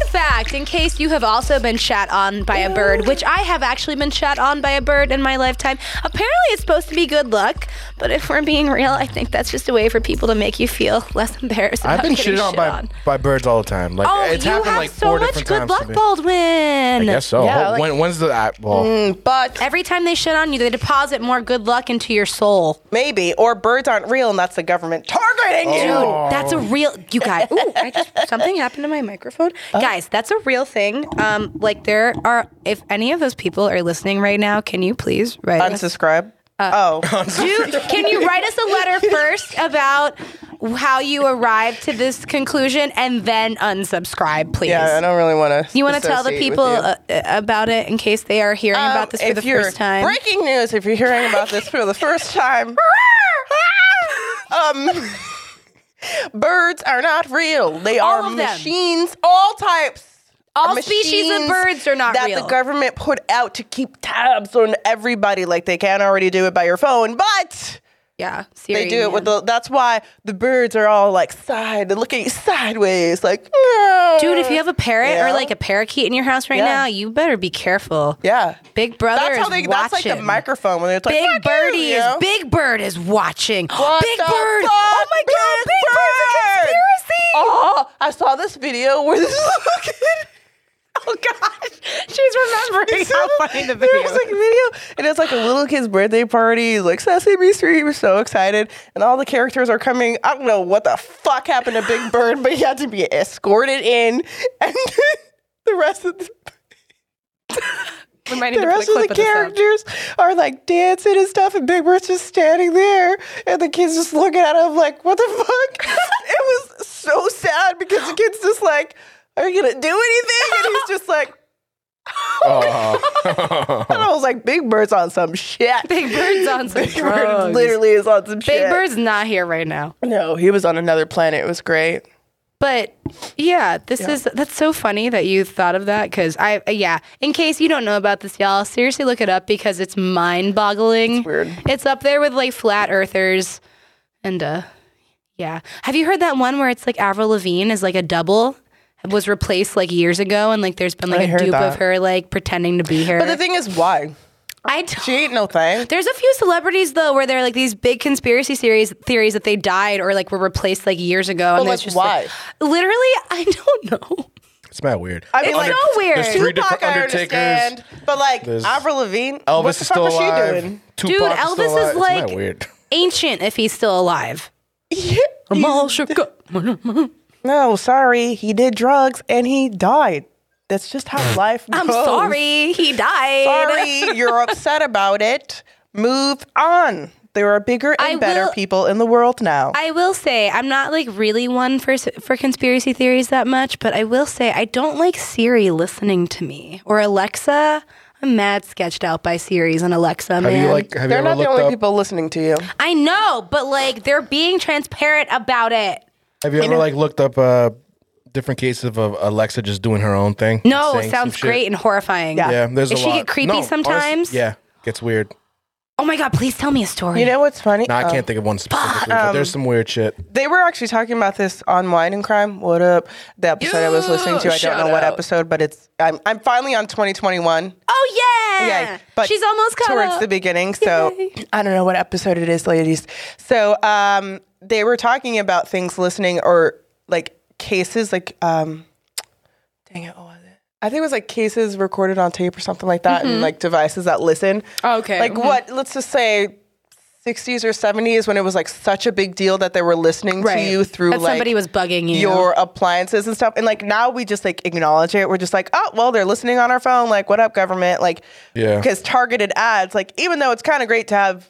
Speaker 1: Fun fact, in case you have also been shat on by a bird, which I have actually been shat on by a bird in my lifetime. Apparently, it's supposed to be good luck, but if we're being real, I think that's just a way for people to make you feel (laughs) less embarrassed.
Speaker 5: I've
Speaker 1: about
Speaker 5: been
Speaker 1: getting
Speaker 5: shitted on
Speaker 1: shit
Speaker 5: by
Speaker 1: on.
Speaker 5: by birds all the time. Like
Speaker 1: Oh,
Speaker 5: it's
Speaker 1: you
Speaker 5: happened
Speaker 1: have
Speaker 5: like
Speaker 1: so
Speaker 5: four
Speaker 1: much
Speaker 5: different
Speaker 1: good
Speaker 5: times.
Speaker 1: luck,
Speaker 5: to me.
Speaker 1: Baldwin.
Speaker 5: I guess so.
Speaker 2: Yeah,
Speaker 5: Ho-
Speaker 2: like-
Speaker 5: when, when's the well?
Speaker 2: Mm, but
Speaker 1: Every time they shit on you, they deposit more good luck into your soul.
Speaker 2: maybe, or birds aren't real, and that's the government targeting you.
Speaker 1: Dude, that's a real. You guys, ooh, I just (laughs) something happened to my microphone. Oh. Guys, that's a real thing. Um, like there are, if any of those people are listening right now, can you please write us?
Speaker 2: Unsubscribe.
Speaker 1: Uh,
Speaker 2: oh, (laughs)
Speaker 1: Do, can you write us a letter first about how you arrived to this conclusion, and then unsubscribe, please?
Speaker 2: yeah. I don't really want to.
Speaker 1: you want to tell the people uh, about it in case they are hearing about this for the first time?
Speaker 2: Breaking news! If you're hearing about this for the first time, (laughs) (laughs) um, birds are not real. They
Speaker 1: All
Speaker 2: are machines, all types.
Speaker 1: All species of birds are not real.
Speaker 2: that
Speaker 1: real.
Speaker 2: the government put out to keep tabs on everybody. Like they can't already do it by your phone, but
Speaker 1: yeah,
Speaker 2: they do it with the. That's why the birds are all like side. They look at you sideways, like. "No."
Speaker 1: Dude, if you have a parrot or like a parakeet in your house right
Speaker 2: Yeah.
Speaker 1: now, you better be careful.
Speaker 2: yeah.
Speaker 1: Big Brother
Speaker 2: That's how they.
Speaker 1: watching.
Speaker 2: That's like the microphone when they're like,
Speaker 1: Big
Speaker 2: "Fuck you,"
Speaker 1: Birdie
Speaker 2: you
Speaker 1: is? Big Bird is watching. (gasps)
Speaker 2: What
Speaker 1: Big Bird! Oh my God! Big, Bird's a
Speaker 2: Bird!
Speaker 1: conspiracy.
Speaker 2: Oh, I saw this video where this little (laughs) kid.
Speaker 1: Oh gosh, she's remembering how funny the video.
Speaker 2: There was like a video, and it's like a little kid's birthday party. Like Sesame Street, was so excited, and all the characters are coming. I don't know what the fuck happened to Big Bird, but he had to be escorted in, and (laughs) the rest of the
Speaker 1: We might need
Speaker 2: the rest of the characters are like dancing and stuff, and Big Bird's just standing there, and the kids just looking at him like, "What the fuck?" (laughs) it was so sad because the kid's just like, "Are you gonna do anything?" And he's just like,
Speaker 5: Oh. (laughs)
Speaker 2: and I was like, "Big Bird's on some shit."
Speaker 1: Big Bird's on some (laughs)
Speaker 2: Big Bird literally is on some shit.
Speaker 1: Big Bird's not here right now.
Speaker 2: No, he was on another planet. It was great.
Speaker 1: But yeah, this is that's so funny that you thought of that because I yeah. In case you don't know about this, y'all, seriously look it up because it's mind-boggling.
Speaker 2: weird.
Speaker 1: It's up there with like flat earthers, and uh, yeah. Have you heard that one where it's like Avril Lavigne is like a double? Was replaced like years ago, and like there's been like
Speaker 2: I
Speaker 1: a dupe
Speaker 2: that.
Speaker 1: of her like pretending to be her.
Speaker 2: But the thing is, why?
Speaker 1: I don't,
Speaker 2: She ain't no thing.
Speaker 1: there's a few celebrities though where they're like these big conspiracy series theories that they died or like were replaced like years ago.
Speaker 2: But,
Speaker 1: and
Speaker 2: like,
Speaker 1: just
Speaker 2: why?
Speaker 1: literally, I don't know.
Speaker 5: it's mad weird.
Speaker 2: I mean,
Speaker 1: It's
Speaker 2: like,
Speaker 1: so weird.
Speaker 5: There's three
Speaker 2: Tupac,
Speaker 5: different
Speaker 2: I
Speaker 5: Undertakers.
Speaker 2: understand, but like
Speaker 5: There's-
Speaker 2: Avril Lavigne,
Speaker 5: Elvis
Speaker 2: what the
Speaker 5: is
Speaker 2: fuck
Speaker 5: still
Speaker 2: was
Speaker 5: alive.
Speaker 2: she doing?
Speaker 5: Tupac
Speaker 1: Dude,
Speaker 5: is
Speaker 1: Elvis is
Speaker 5: alive. It's
Speaker 1: like-
Speaker 5: mad weird.
Speaker 1: Ancient if he's still alive. (laughs)
Speaker 2: Yeah,
Speaker 1: I'm
Speaker 2: he's-
Speaker 1: all shook up. (laughs)
Speaker 2: No, sorry, he did drugs and he died. That's just how (laughs) life goes.
Speaker 1: I'm sorry, he died.
Speaker 2: Sorry, you're upset about it. Move on. There are bigger and
Speaker 1: I
Speaker 2: better
Speaker 1: will-
Speaker 2: people in the world now.
Speaker 1: I will say I'm not like really one for for conspiracy theories that much, but I will say I don't like Siri listening to me or Alexa. I'm mad sketched out by Siri's and Alexa,
Speaker 5: Have
Speaker 1: man.
Speaker 5: you like? Have
Speaker 2: They're
Speaker 5: you
Speaker 2: not the only
Speaker 5: up?
Speaker 2: people listening to you.
Speaker 1: I know, but like they're being transparent about it.
Speaker 5: Have you ever like looked up uh, different cases of uh, Alexa just doing her own thing?
Speaker 1: No,
Speaker 5: saying
Speaker 1: it sounds
Speaker 5: shit?
Speaker 1: great and horrifying.
Speaker 2: Yeah.
Speaker 5: Yeah, there's
Speaker 1: Does
Speaker 5: a
Speaker 1: she
Speaker 5: lot.
Speaker 1: get creepy
Speaker 5: No, honestly,
Speaker 1: sometimes?
Speaker 5: yeah, gets weird.
Speaker 1: Oh my god, please tell me a story.
Speaker 2: You know what's funny?
Speaker 5: No, I
Speaker 2: Um,
Speaker 5: can't think of one specifically, but there's some weird shit.
Speaker 2: They were actually talking about this on Wine and Crime. What up? The episode I was listening to. I don't
Speaker 1: Shout
Speaker 2: know what episode, but it's I'm I'm finally on 2021.
Speaker 1: oh yeah,
Speaker 2: Yeah, but
Speaker 1: she's almost caught
Speaker 2: towards
Speaker 1: up.
Speaker 2: the beginning. So
Speaker 1: Yay.
Speaker 2: I don't know what episode it is, ladies. So um, they were talking about things listening or like cases, like um, dang it, what was it? I think it was like cases recorded on tape or something like that, and like devices that listen.
Speaker 1: Mm-hmm. Oh, okay.
Speaker 2: Like
Speaker 1: Mhm.
Speaker 2: what? Let's just say. 60s or 70s when it was like such a big deal that they were listening to you through
Speaker 1: that
Speaker 2: like
Speaker 1: somebody was bugging you.
Speaker 2: your appliances and stuff. And like now we just like acknowledge it. We're just like, oh, well, they're listening on our phone. Like, what up, government? Like,
Speaker 5: Yeah.
Speaker 2: Because targeted ads, like, even though it's kind of great to have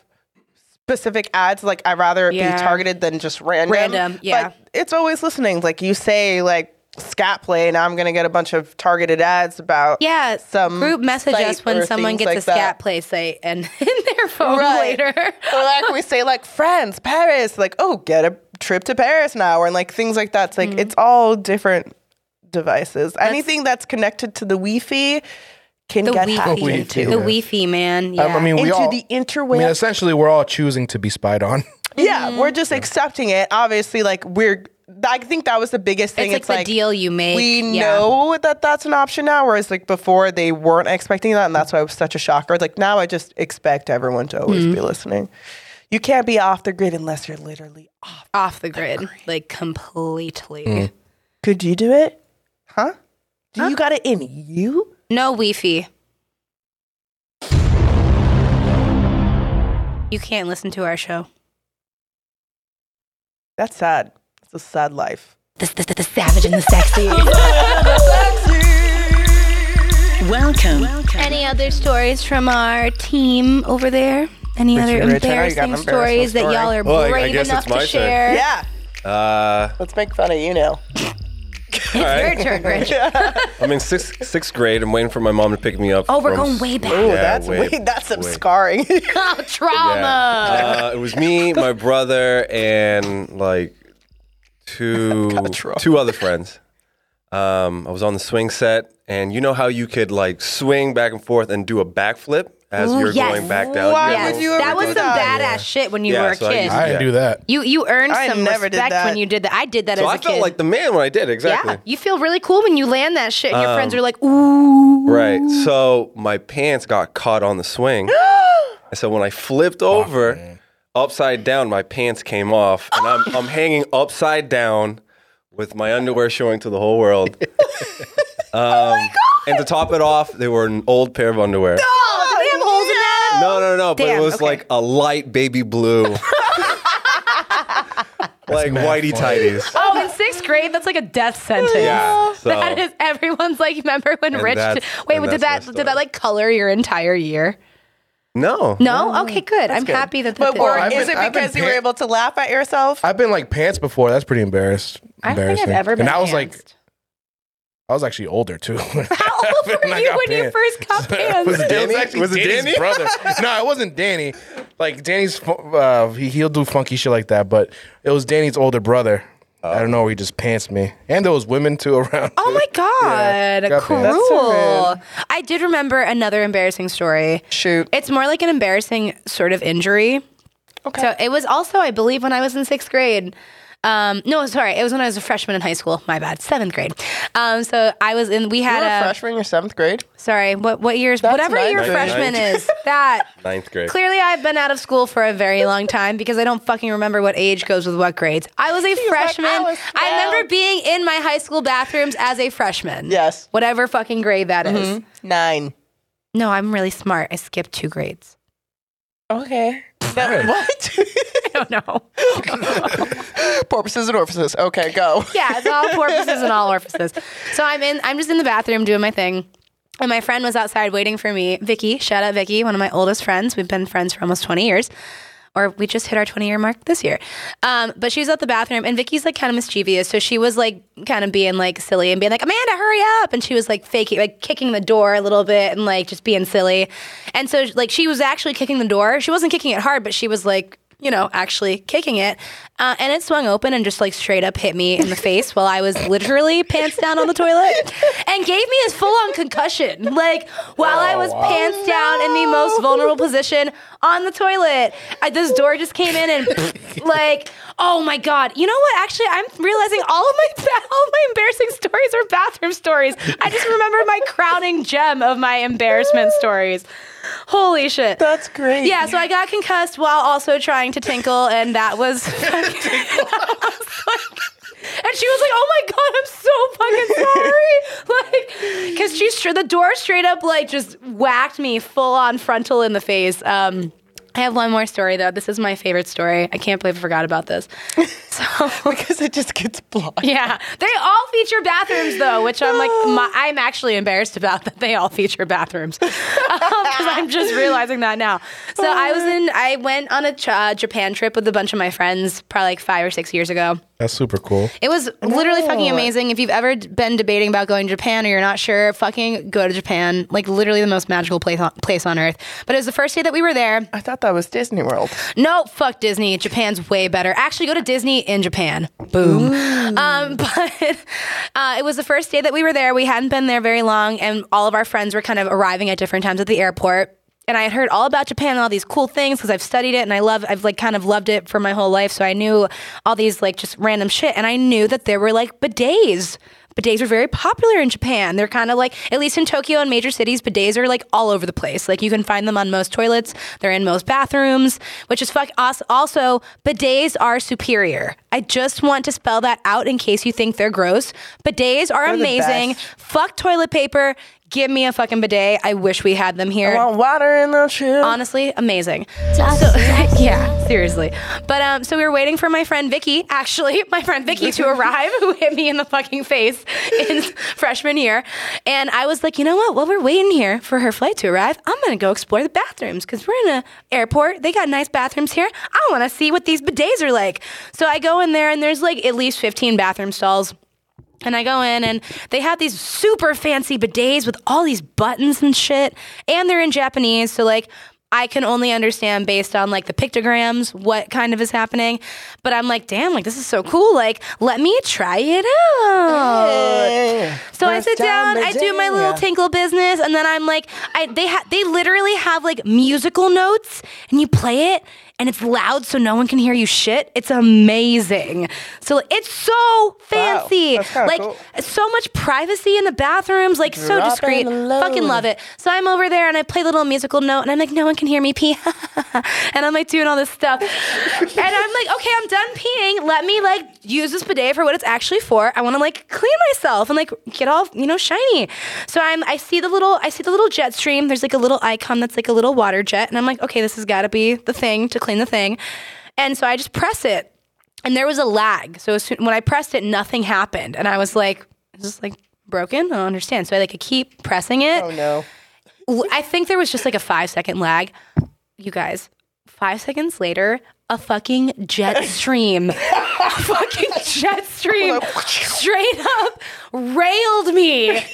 Speaker 2: specific ads, like, I'd rather
Speaker 1: Yeah.
Speaker 2: be targeted than just random.
Speaker 1: Random, yeah.
Speaker 2: But it's always listening. Like, you say, like, scat play, now I'm to get a bunch of targeted ads about.
Speaker 1: yeah,
Speaker 2: some
Speaker 1: group message us when someone gets
Speaker 2: like
Speaker 1: a scat
Speaker 2: that.
Speaker 1: play site and (laughs) in their phone
Speaker 2: Right.
Speaker 1: later.
Speaker 2: or like we say like France, Paris, like oh get a trip to Paris now, and like things like that. It's like mm-hmm. it's all different devices. Anything that's connected to the Wi-Fi can
Speaker 1: The
Speaker 2: get
Speaker 1: Wi-Fi,
Speaker 2: hacked
Speaker 5: Wi-Fi,
Speaker 2: into.
Speaker 1: the
Speaker 5: yeah.
Speaker 1: Wi-Fi man. Yeah.
Speaker 5: Um, I mean, we
Speaker 2: Into
Speaker 5: all.
Speaker 2: the
Speaker 5: I mean, essentially, we're all choosing to be spied on. (laughs)
Speaker 2: yeah, we're just accepting it. Obviously, like we're I think that was the biggest thing.
Speaker 1: It's like the deal you make.
Speaker 2: We
Speaker 1: Yeah.
Speaker 2: know that that's an option now, whereas like before they weren't expecting that, and that's why it was such a shocker. Like now, I just expect everyone to always
Speaker 1: Mm-hmm.
Speaker 2: be listening. You can't be off the grid unless you're literally off.
Speaker 1: off the grid, like completely.
Speaker 5: Mm.
Speaker 2: Could you do it? Huh? Do you got it in you?
Speaker 1: No Wi-Fi. You can't listen to our show.
Speaker 2: That's sad. It's a sad life.
Speaker 1: The, the, the savage and (laughs) the sexy.
Speaker 7: Welcome. Welcome.
Speaker 1: Any other stories from our team over there? Any
Speaker 2: Richie
Speaker 1: other
Speaker 2: Rich, I know you got
Speaker 1: embarrassing
Speaker 2: an
Speaker 1: stories that
Speaker 2: embarrassing
Speaker 1: y'all are
Speaker 4: Well, I- I
Speaker 1: brave enough
Speaker 4: it's my
Speaker 1: to
Speaker 4: turn.
Speaker 1: share?
Speaker 2: Yeah.
Speaker 4: Uh,
Speaker 2: Let's make fun of you now.
Speaker 1: It's
Speaker 4: all right.
Speaker 1: your turn, Rich. (laughs)
Speaker 4: I'm in sixth sixth grade. I'm waiting for my mom to pick me up.
Speaker 1: Oh, we're going
Speaker 4: s-
Speaker 1: way back.
Speaker 2: Oh,
Speaker 4: Yeah,
Speaker 2: that's
Speaker 4: wait,
Speaker 2: wait, that's some
Speaker 4: wait.
Speaker 2: scarring. (laughs)
Speaker 1: Oh, trauma.
Speaker 4: Yeah. Uh, it was me, my brother, and like two (laughs) two other friends. Um, I was on the swing set, and you know how you could like swing back and forth and do a backflip as
Speaker 1: Ooh,
Speaker 4: you're
Speaker 1: yes.
Speaker 4: going back down.
Speaker 2: Why
Speaker 4: You
Speaker 2: would you ever
Speaker 1: that was some
Speaker 2: that?
Speaker 1: badass shit when you
Speaker 4: Yeah,
Speaker 1: were a
Speaker 4: so I
Speaker 1: kid.
Speaker 4: used
Speaker 5: I didn't
Speaker 4: Yeah.
Speaker 5: do that.
Speaker 1: you you earned
Speaker 2: I
Speaker 1: some
Speaker 2: never did
Speaker 1: respect when you did that. I did that
Speaker 4: So
Speaker 1: as a
Speaker 4: I felt
Speaker 1: kid.
Speaker 4: like the man when I did exactly.
Speaker 1: Yeah, you feel really cool when you land that shit. and Your friends
Speaker 4: Um,
Speaker 1: are like, "Ooh."
Speaker 4: Right. So my pants got caught on the swing. (gasps) and so when I flipped over upside down, my pants came off. And I'm, (gasps) I'm hanging upside down with my underwear showing to the whole world. (laughs) um, and to top it off, they were an old pair of underwear.
Speaker 1: Oh, do they have holes in that?
Speaker 4: No, no, no. But it was
Speaker 1: okay.
Speaker 4: like a light baby blue. (laughs) like whitey
Speaker 5: funny.
Speaker 4: tighties.
Speaker 1: Oh, in sixth grade, that's like a death sentence.
Speaker 4: Yeah, so-
Speaker 1: that is everyone's like. Remember when
Speaker 4: And
Speaker 1: Rich?
Speaker 4: that's-
Speaker 1: wait, did that did that like color your entire year?
Speaker 4: No.
Speaker 1: No. Okay, good. I'm
Speaker 2: good.
Speaker 1: happy that.
Speaker 2: But
Speaker 1: that
Speaker 2: or
Speaker 5: I've
Speaker 2: is
Speaker 5: been-
Speaker 2: it because you were able to laugh at yourself?
Speaker 5: I've been like pants before. That's pretty embarrassed.
Speaker 1: I don't think
Speaker 5: embarrassing.
Speaker 1: I've ever been.
Speaker 5: And I was like,
Speaker 1: pantsed.
Speaker 5: I was actually older too. (laughs)
Speaker 1: How old were you when you first got (laughs) pants?
Speaker 5: was it
Speaker 4: Danny?
Speaker 5: actually
Speaker 4: Was it
Speaker 5: Danny's
Speaker 4: Danny?
Speaker 5: brother. (laughs) no, it wasn't Danny. Like Danny's, uh, he, he'll do funky shit like that, but it was Danny's older brother. I don't know. He just pants me, and there was women too around.
Speaker 1: Oh my god,
Speaker 5: got
Speaker 1: cruel!
Speaker 5: pants.
Speaker 2: That's so
Speaker 1: I did remember another embarrassing story.
Speaker 2: Shoot.
Speaker 1: It's more like an embarrassing sort of injury.
Speaker 2: Okay.
Speaker 1: So it was also, I believe, when I was in sixth grade. Um, no, sorry, it was when I was a freshman in high school. My bad, seventh grade. Um, so I was in. We
Speaker 2: You
Speaker 1: had
Speaker 2: were a
Speaker 1: a
Speaker 2: freshman in seventh grade?
Speaker 1: sorry. What what years?
Speaker 2: That's
Speaker 1: whatever
Speaker 2: ninth
Speaker 1: year
Speaker 2: grade.
Speaker 1: freshman
Speaker 4: Ninth.
Speaker 1: is that. (laughs)
Speaker 4: Ninth grade.
Speaker 1: Clearly, I've been out of school for a very long time because I don't fucking remember what age goes with what grades. I was a
Speaker 2: like,
Speaker 1: freshman.
Speaker 2: "I was
Speaker 1: I remember being in my high school bathrooms as a freshman.
Speaker 2: Yes.
Speaker 1: Whatever fucking grade that is.
Speaker 2: Nine.
Speaker 1: No, I'm really smart. I skipped two grades.
Speaker 2: Okay. what? (laughs)
Speaker 1: Don't know. (laughs)
Speaker 2: Porpoises and orifices. Okay, go.
Speaker 1: yeah, it's all porpoises and all orifices. So I'm in. I'm just in the bathroom doing my thing. And my friend was outside waiting for me. Vicky, shout out Vicky, one of my oldest friends. We've been friends for almost 20 years. Or we just hit our 20 year mark this year. Um, but she was at the bathroom and Vicky's like kind of mischievous. So she was like kind of being like silly and being like, Amanda, hurry up. And she was like faking, like kicking the door a little bit and like just being silly. And so like she was actually kicking the door. She wasn't kicking it hard, but she was like, you know, actually kicking it. Uh, and it swung open and just like straight up hit me in the face while I was literally pants down on the toilet and gave me a full on concussion. Like while I was pants down in the most vulnerable position on the toilet. I, this door just came in and like, oh my God. You know what? Actually, I'm realizing all of my, all of my embarrassing stories are bathroom stories. I just remembered my crowning gem of my embarrassment stories. (laughs) Holy shit.
Speaker 2: That's great.
Speaker 1: Yeah, so I got concussed while also trying to tinkle, and that was. that was like- and she was like, "Oh my god, I'm so fucking sorry!" (laughs) Like, because she the door straight up like just whacked me full on frontal in the face. Um, I have one more story though. This is my favorite story. I can't believe I forgot about this. (laughs) So (laughs)
Speaker 2: Because it just gets blocked.
Speaker 1: yeah, they all feature bathrooms though, which I'm like, my, (sighs) I'm actually embarrassed about that they all feature bathrooms (laughs) because I'm just realizing that now. So I was in, I went on a uh, Japan trip with a bunch of my friends, probably like five or six years ago.
Speaker 5: That's super cool.
Speaker 1: It was literally fucking amazing. If you've ever been debating about going to Japan or you're not sure, fucking go to Japan. Like literally the most magical place on, place on earth. But it was the first day that we were there.
Speaker 2: I thought that was Disney World.
Speaker 1: No, fuck Disney. Japan's way better. Actually, go to Disney in Japan. Boom. Um, (laughs) but uh, it was the first day that we were there. We hadn't been there very long, and all of our friends were kind of arriving at different times at the airport. And I had heard all about Japan and all these cool things because I've studied it and I love, I've like kind of loved it for my whole life. So I knew all these like just random shit. And I knew that there were like bidets. Bidets are very popular in Japan. They're kind of like, at least in Tokyo and major cities, bidets are like all over the place. Like you can find them on most toilets. They're in most bathrooms, which is fuck. us- Also, bidets are superior. I just want to spell that out in case you think they're gross. Bidets are
Speaker 2: They're
Speaker 1: amazing. Fuck toilet paper. Give me a fucking bidet. I wish we had them here.
Speaker 2: I want water in the tube.
Speaker 1: honestly amazing. So (laughs) (laughs) yeah seriously. But um so we were waiting for my friend vicky actually (laughs) my friend vicky to arrive who hit me in the fucking face in freshman year. And i was like you know what? While we're waiting here for her flight to arrive i'm gonna go explore the bathrooms because we're in a airport. They got nice bathrooms here. I want to see what these bidets are like. So i go in there and there's like at least 15 bathroom stalls and I go in and they have these super fancy bidets with all these buttons and shit. And they're in Japanese. So, like, I can only understand based on like the pictograms what kind of is happening. But I'm like, damn, like, this is so cool. Like, let me try it out. So I sit down, I do my little tinkle business, and then I'm like, I they ha- they literally have like musical notes, and you play it, and it's loud so no one can hear you shit. It's amazing. So it's so fancy,
Speaker 2: That's
Speaker 1: like
Speaker 2: cool.
Speaker 1: so much privacy in the bathrooms, like so discreet. Fucking love it. So I'm over there and I play the little musical note, and I'm like, no one can hear me pee, (laughs) and I'm like doing all this stuff, and I'm like, okay, I'm done peeing. Let me like use this bidet for what it's actually for. I want to like clean myself and like get all you know shiny. So I'm I see the little I see the little jet stream. There's like a little icon that's like a little water jet, and I'm like, okay, this has got to be the thing to clean the thing. And so I just press it, and there was a lag. So as soon, when I pressed it, nothing happened, and I was like, is this like broken? I don't understand. So I like to keep pressing it.
Speaker 2: Oh no.
Speaker 1: I think there was just like a five second lag. You guys, five seconds later, a fucking jet (laughs) stream, a fucking jet (laughs) stream straight up railed me. Like,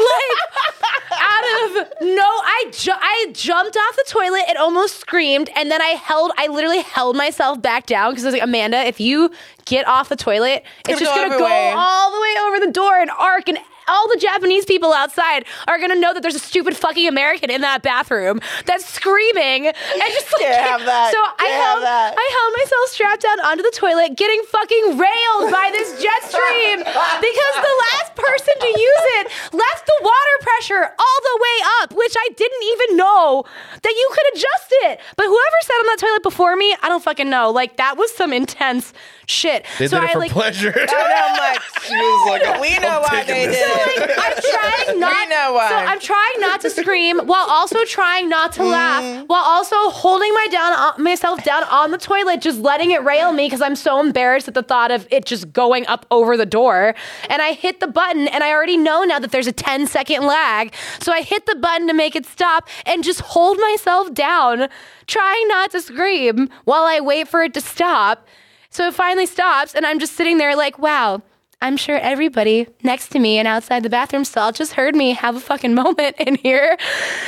Speaker 1: out of no, I, ju- I jumped off the toilet and almost screamed. And then I held, I literally held myself back down because I was like, Amanda, if you get off the toilet, it's
Speaker 2: gonna
Speaker 1: just
Speaker 2: go
Speaker 1: going to go all the way over the door and arc and all the Japanese people outside are gonna know that there's a stupid fucking American in that bathroom that's screaming and just like
Speaker 2: Can't have that.
Speaker 1: So I
Speaker 2: Can't have
Speaker 1: held
Speaker 2: that.
Speaker 1: I held myself strapped down onto the toilet, getting fucking railed by this jet stream because the last person to use it left the water pressure all the way up, which I didn't even know that you could adjust it. But whoever sat on that toilet before me, I don't fucking know. Like that was some intense shit.
Speaker 5: They
Speaker 1: so
Speaker 5: did it
Speaker 1: I
Speaker 5: for
Speaker 1: like
Speaker 5: pleasure.
Speaker 2: I'm like,
Speaker 4: She was like,
Speaker 2: we know why they did it.
Speaker 1: like I'm trying not
Speaker 2: know why.
Speaker 1: so I'm trying not to scream while also trying not to
Speaker 2: Mm.
Speaker 1: laugh while also holding my down uh, myself down on the toilet just letting it rail me because I'm so embarrassed at the thought of it just going up over the door and I hit the button and I already know now that there's a 10 second lag so I hit the button to make it stop and just hold myself down trying not to scream while I wait for it to stop so it finally stops, and I'm just sitting there like, wow, I'm sure everybody next to me and outside the bathroom stall just heard me have a fucking (laughs) moment in here.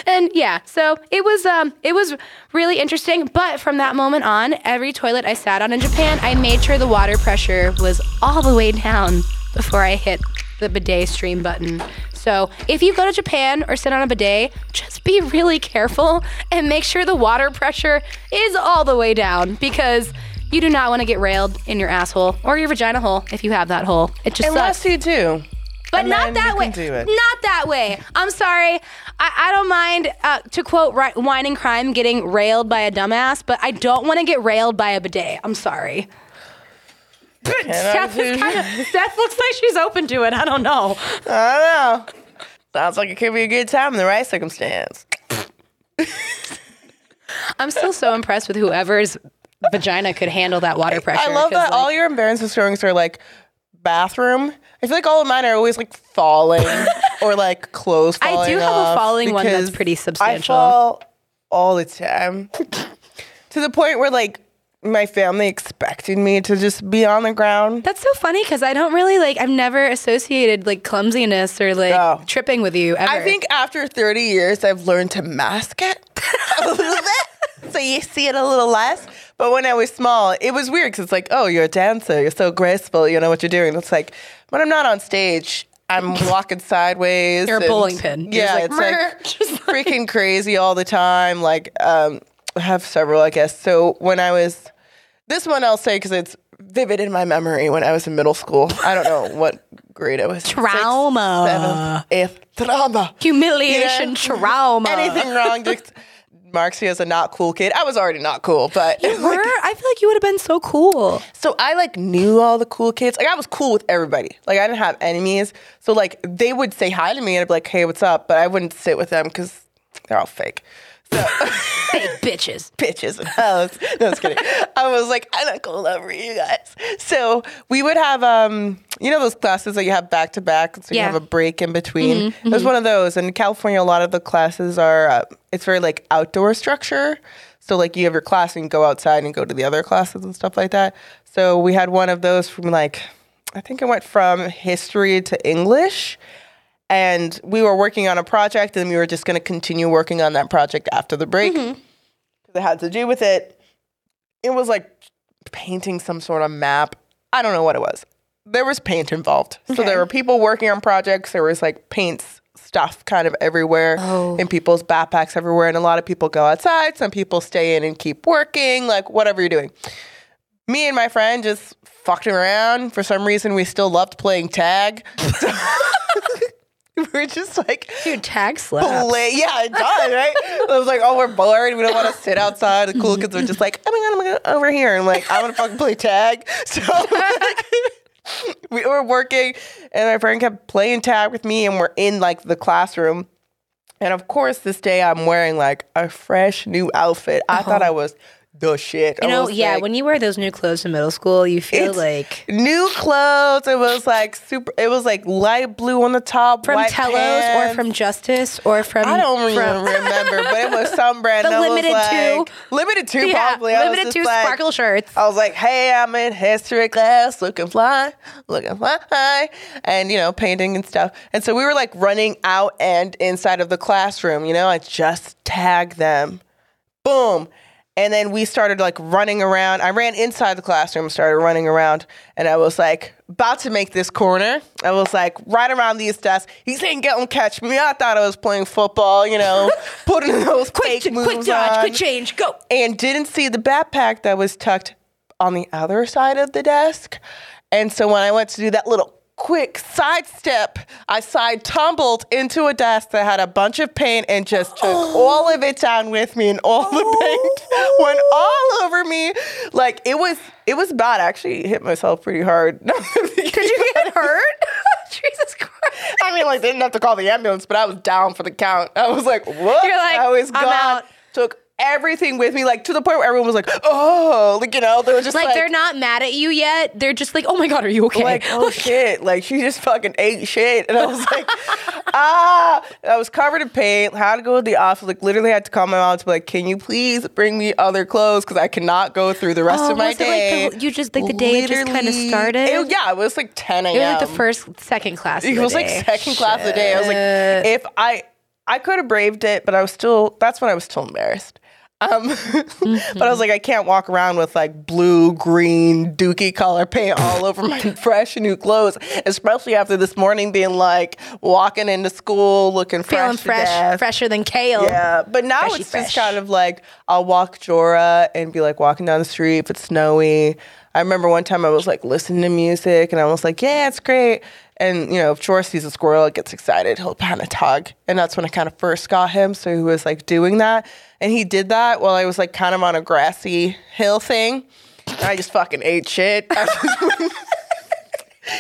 Speaker 1: And yeah, so it was um it was really interesting. But from that moment on, every toilet I sat on in Japan, I made sure the water pressure was all the way down before I hit the bidet stream button. So if you go to Japan or sit on a bidet, just be really careful and make sure the water pressure is all the way down because you do not want to get railed in your asshole or your vagina hole if you have that hole. It just
Speaker 2: Unless
Speaker 1: sucks.
Speaker 2: you do.
Speaker 1: But
Speaker 2: and
Speaker 1: not
Speaker 2: then
Speaker 1: that
Speaker 2: you
Speaker 1: way.
Speaker 2: can do it.
Speaker 1: Not that way. I'm sorry. I, I don't mind, uh, to quote Ri- Wine and Crime, getting railed by a dumbass, but I don't want to get railed by a bidet. I'm sorry. Steph, is kinda, Steph (laughs) looks like she's open to it. I don't know.
Speaker 2: I don't know. Sounds like it could be a good time in the right circumstance.
Speaker 1: I'm still so impressed with whoever's vagina could handle that water pressure.
Speaker 2: I love that
Speaker 1: like,
Speaker 2: all your embarrassing stories are like bathroom. I feel like all of mine are always like falling (laughs) or like clothes
Speaker 1: I
Speaker 2: falling
Speaker 1: do have a falling one that's pretty substantial.
Speaker 2: I fall all the time (laughs) to the point where like my family expected me to just be on the ground.
Speaker 1: That's so funny because I don't really like. I've never associated like clumsiness or like
Speaker 2: No.
Speaker 1: tripping with you ever.
Speaker 2: I think after 30 years, I've learned to mask it (laughs) a little bit. So you see it a little less. But when I was small, it was weird because it's like, oh, you're a dancer. You're so graceful. You know what you're doing. It's like, when I'm not on stage, I'm (laughs) walking sideways.
Speaker 1: You're a
Speaker 2: and-
Speaker 1: bowling pin.
Speaker 2: Yeah,
Speaker 1: like,
Speaker 2: it's (laughs) like freaking crazy all the time. Like, um, I have several, I guess. So when I was, this one I'll say because it's vivid in my memory when I was in middle school. I don't know (laughs) what grade I was. Sixth,
Speaker 1: Trauma.
Speaker 2: seventh, eighth. Trauma.
Speaker 1: Humiliation,
Speaker 2: Yeah.
Speaker 1: trauma.
Speaker 2: Anything wrong? Just marks you as a not cool kid. I was already not cool, but
Speaker 1: You (laughs) were? I feel like you would have been so cool.
Speaker 2: so I like knew all the cool kids. Like I was cool with everybody. Like I didn't have enemies. So like they would say hi to me and I'd be like, "Hey, what's up?" But I wouldn't sit with them because they're all fake. So (laughs)
Speaker 1: Big bitches.
Speaker 2: bitches and hoes. (laughs) No, I was kidding. I was like, I'm not going over you guys. So we would have, um, you know, those classes that you have back to back. So you
Speaker 1: Yeah.
Speaker 2: have a break in between. It was one of those. And in California, a lot of the classes are, uh, it's very like outdoor structure. So like you have your class and you go outside and go to the other classes and stuff like that. So we had one of those from like, I think it went from history to English and we were working on a project and we were just going to continue working on that project after the break. Mm-hmm. Because it had to do with it. It was like painting some sort of map. I don't know what it was. There was paint involved. So there were people working on projects. There was like paints stuff kind of everywhere oh. in people's backpacks everywhere and a lot of people go outside. Some people stay in and keep working like whatever you're doing. Me and my friend just fucked around. For some reason we still loved playing tag. so (laughs) (laughs) (laughs) were just like
Speaker 1: Dude, tag slaps.
Speaker 2: play. Yeah, it does, right? (laughs) I was like, oh, we're bored. We don't want to sit outside. The cool mm-hmm. kids are just like, oh my god, oh my god, over here. And I'm like, I want to fucking play tag. (laughs) So we were working, and my friend kept playing tag with me, and we're in like the classroom. And of course, this day I'm wearing like a fresh new outfit. I thought I uh-huh. was the shit.
Speaker 1: You know, yeah,
Speaker 2: like,
Speaker 1: when you wear those new clothes in middle school, you feel like
Speaker 2: new clothes. It was like super. It was like light blue on the top,
Speaker 1: from
Speaker 2: white
Speaker 1: Telos
Speaker 2: pants.
Speaker 1: or from Justice or from
Speaker 2: I don't even
Speaker 1: from,
Speaker 2: remember, but it was some (laughs) brand.
Speaker 1: The limited
Speaker 2: like,
Speaker 1: two.
Speaker 2: Limited Too,
Speaker 1: yeah,
Speaker 2: probably.
Speaker 1: Limited Too
Speaker 2: like-
Speaker 1: sparkle shirts.
Speaker 2: I was like, "Hey, I'm in history class, looking fly, looking fly," and you know, painting and stuff. And so we were like running out and inside of the classroom. You know, I just tagged them, boom. And then we started like running around. I ran inside the classroom, started running around, and I was like about to make this corner. I was like right around these desks. He's ain't gonna catch me. I thought I was playing football, you know, (laughs) putting those
Speaker 1: quick,
Speaker 2: fake moves
Speaker 1: quick dodge,
Speaker 2: on
Speaker 1: quick change, go.
Speaker 2: and didn't see the backpack that was tucked on the other side of the desk. And so when I went to do that little quick sidestep, I side tumbled into a desk that had a bunch of paint and just took (gasps) all of it down with me and all the oh. paint (laughs) went all over me. Like it was it was bad. I actually hit myself pretty hard. (laughs) Did
Speaker 1: you get hurt? (laughs) Jesus Christ.
Speaker 2: I mean, like, they didn't have to call the ambulance, but I was down for the count. I was like, what?
Speaker 1: You're like,
Speaker 2: I was
Speaker 1: I'm
Speaker 2: gone.
Speaker 1: out.
Speaker 2: Took everything with me, like, to the point where everyone was like, oh, like, you know, they were just
Speaker 1: Like,
Speaker 2: like,
Speaker 1: they're not mad at you yet. They're just like, oh my god, are you okay?
Speaker 2: like, (laughs) oh shit, like she just fucking ate shit, and I was (laughs) like, ah, I was covered in paint. Had to go to the office, like literally had to call my mom to be like, can you please bring me other clothes because I cannot go through the rest
Speaker 1: Oh,
Speaker 2: of my
Speaker 1: it like
Speaker 2: day.
Speaker 1: the- you just- like the day it just kinda started?
Speaker 2: It- yeah, it was like ten a.m.
Speaker 1: it was like the first, second class. Of
Speaker 2: It was like
Speaker 1: day.
Speaker 2: second class of the day. I was like, if I I could have braved it, but I was still that's when I was still embarrassed. Um, (laughs) but I was like, I can't walk around with like blue, green, dookie color paint all over my (laughs) fresh new clothes, especially after this morning being like walking into school looking
Speaker 1: feeling
Speaker 2: fresh,
Speaker 1: fresh, fresher than kale.
Speaker 2: Yeah, but now
Speaker 1: Freshy
Speaker 2: it's
Speaker 1: fresh.
Speaker 2: just kind of like I'll walk Jora and be like walking down the street if it's snowy. I remember one time I was like listening to music and I was like, yeah, it's great. And you know, if Jora sees a squirrel, it gets excited. He'll kind of tug, and that's when I kind of first got him. So he was like doing that, and he did that while I was like kind of on a grassy hill thing. And I just fucking ate shit. (laughs)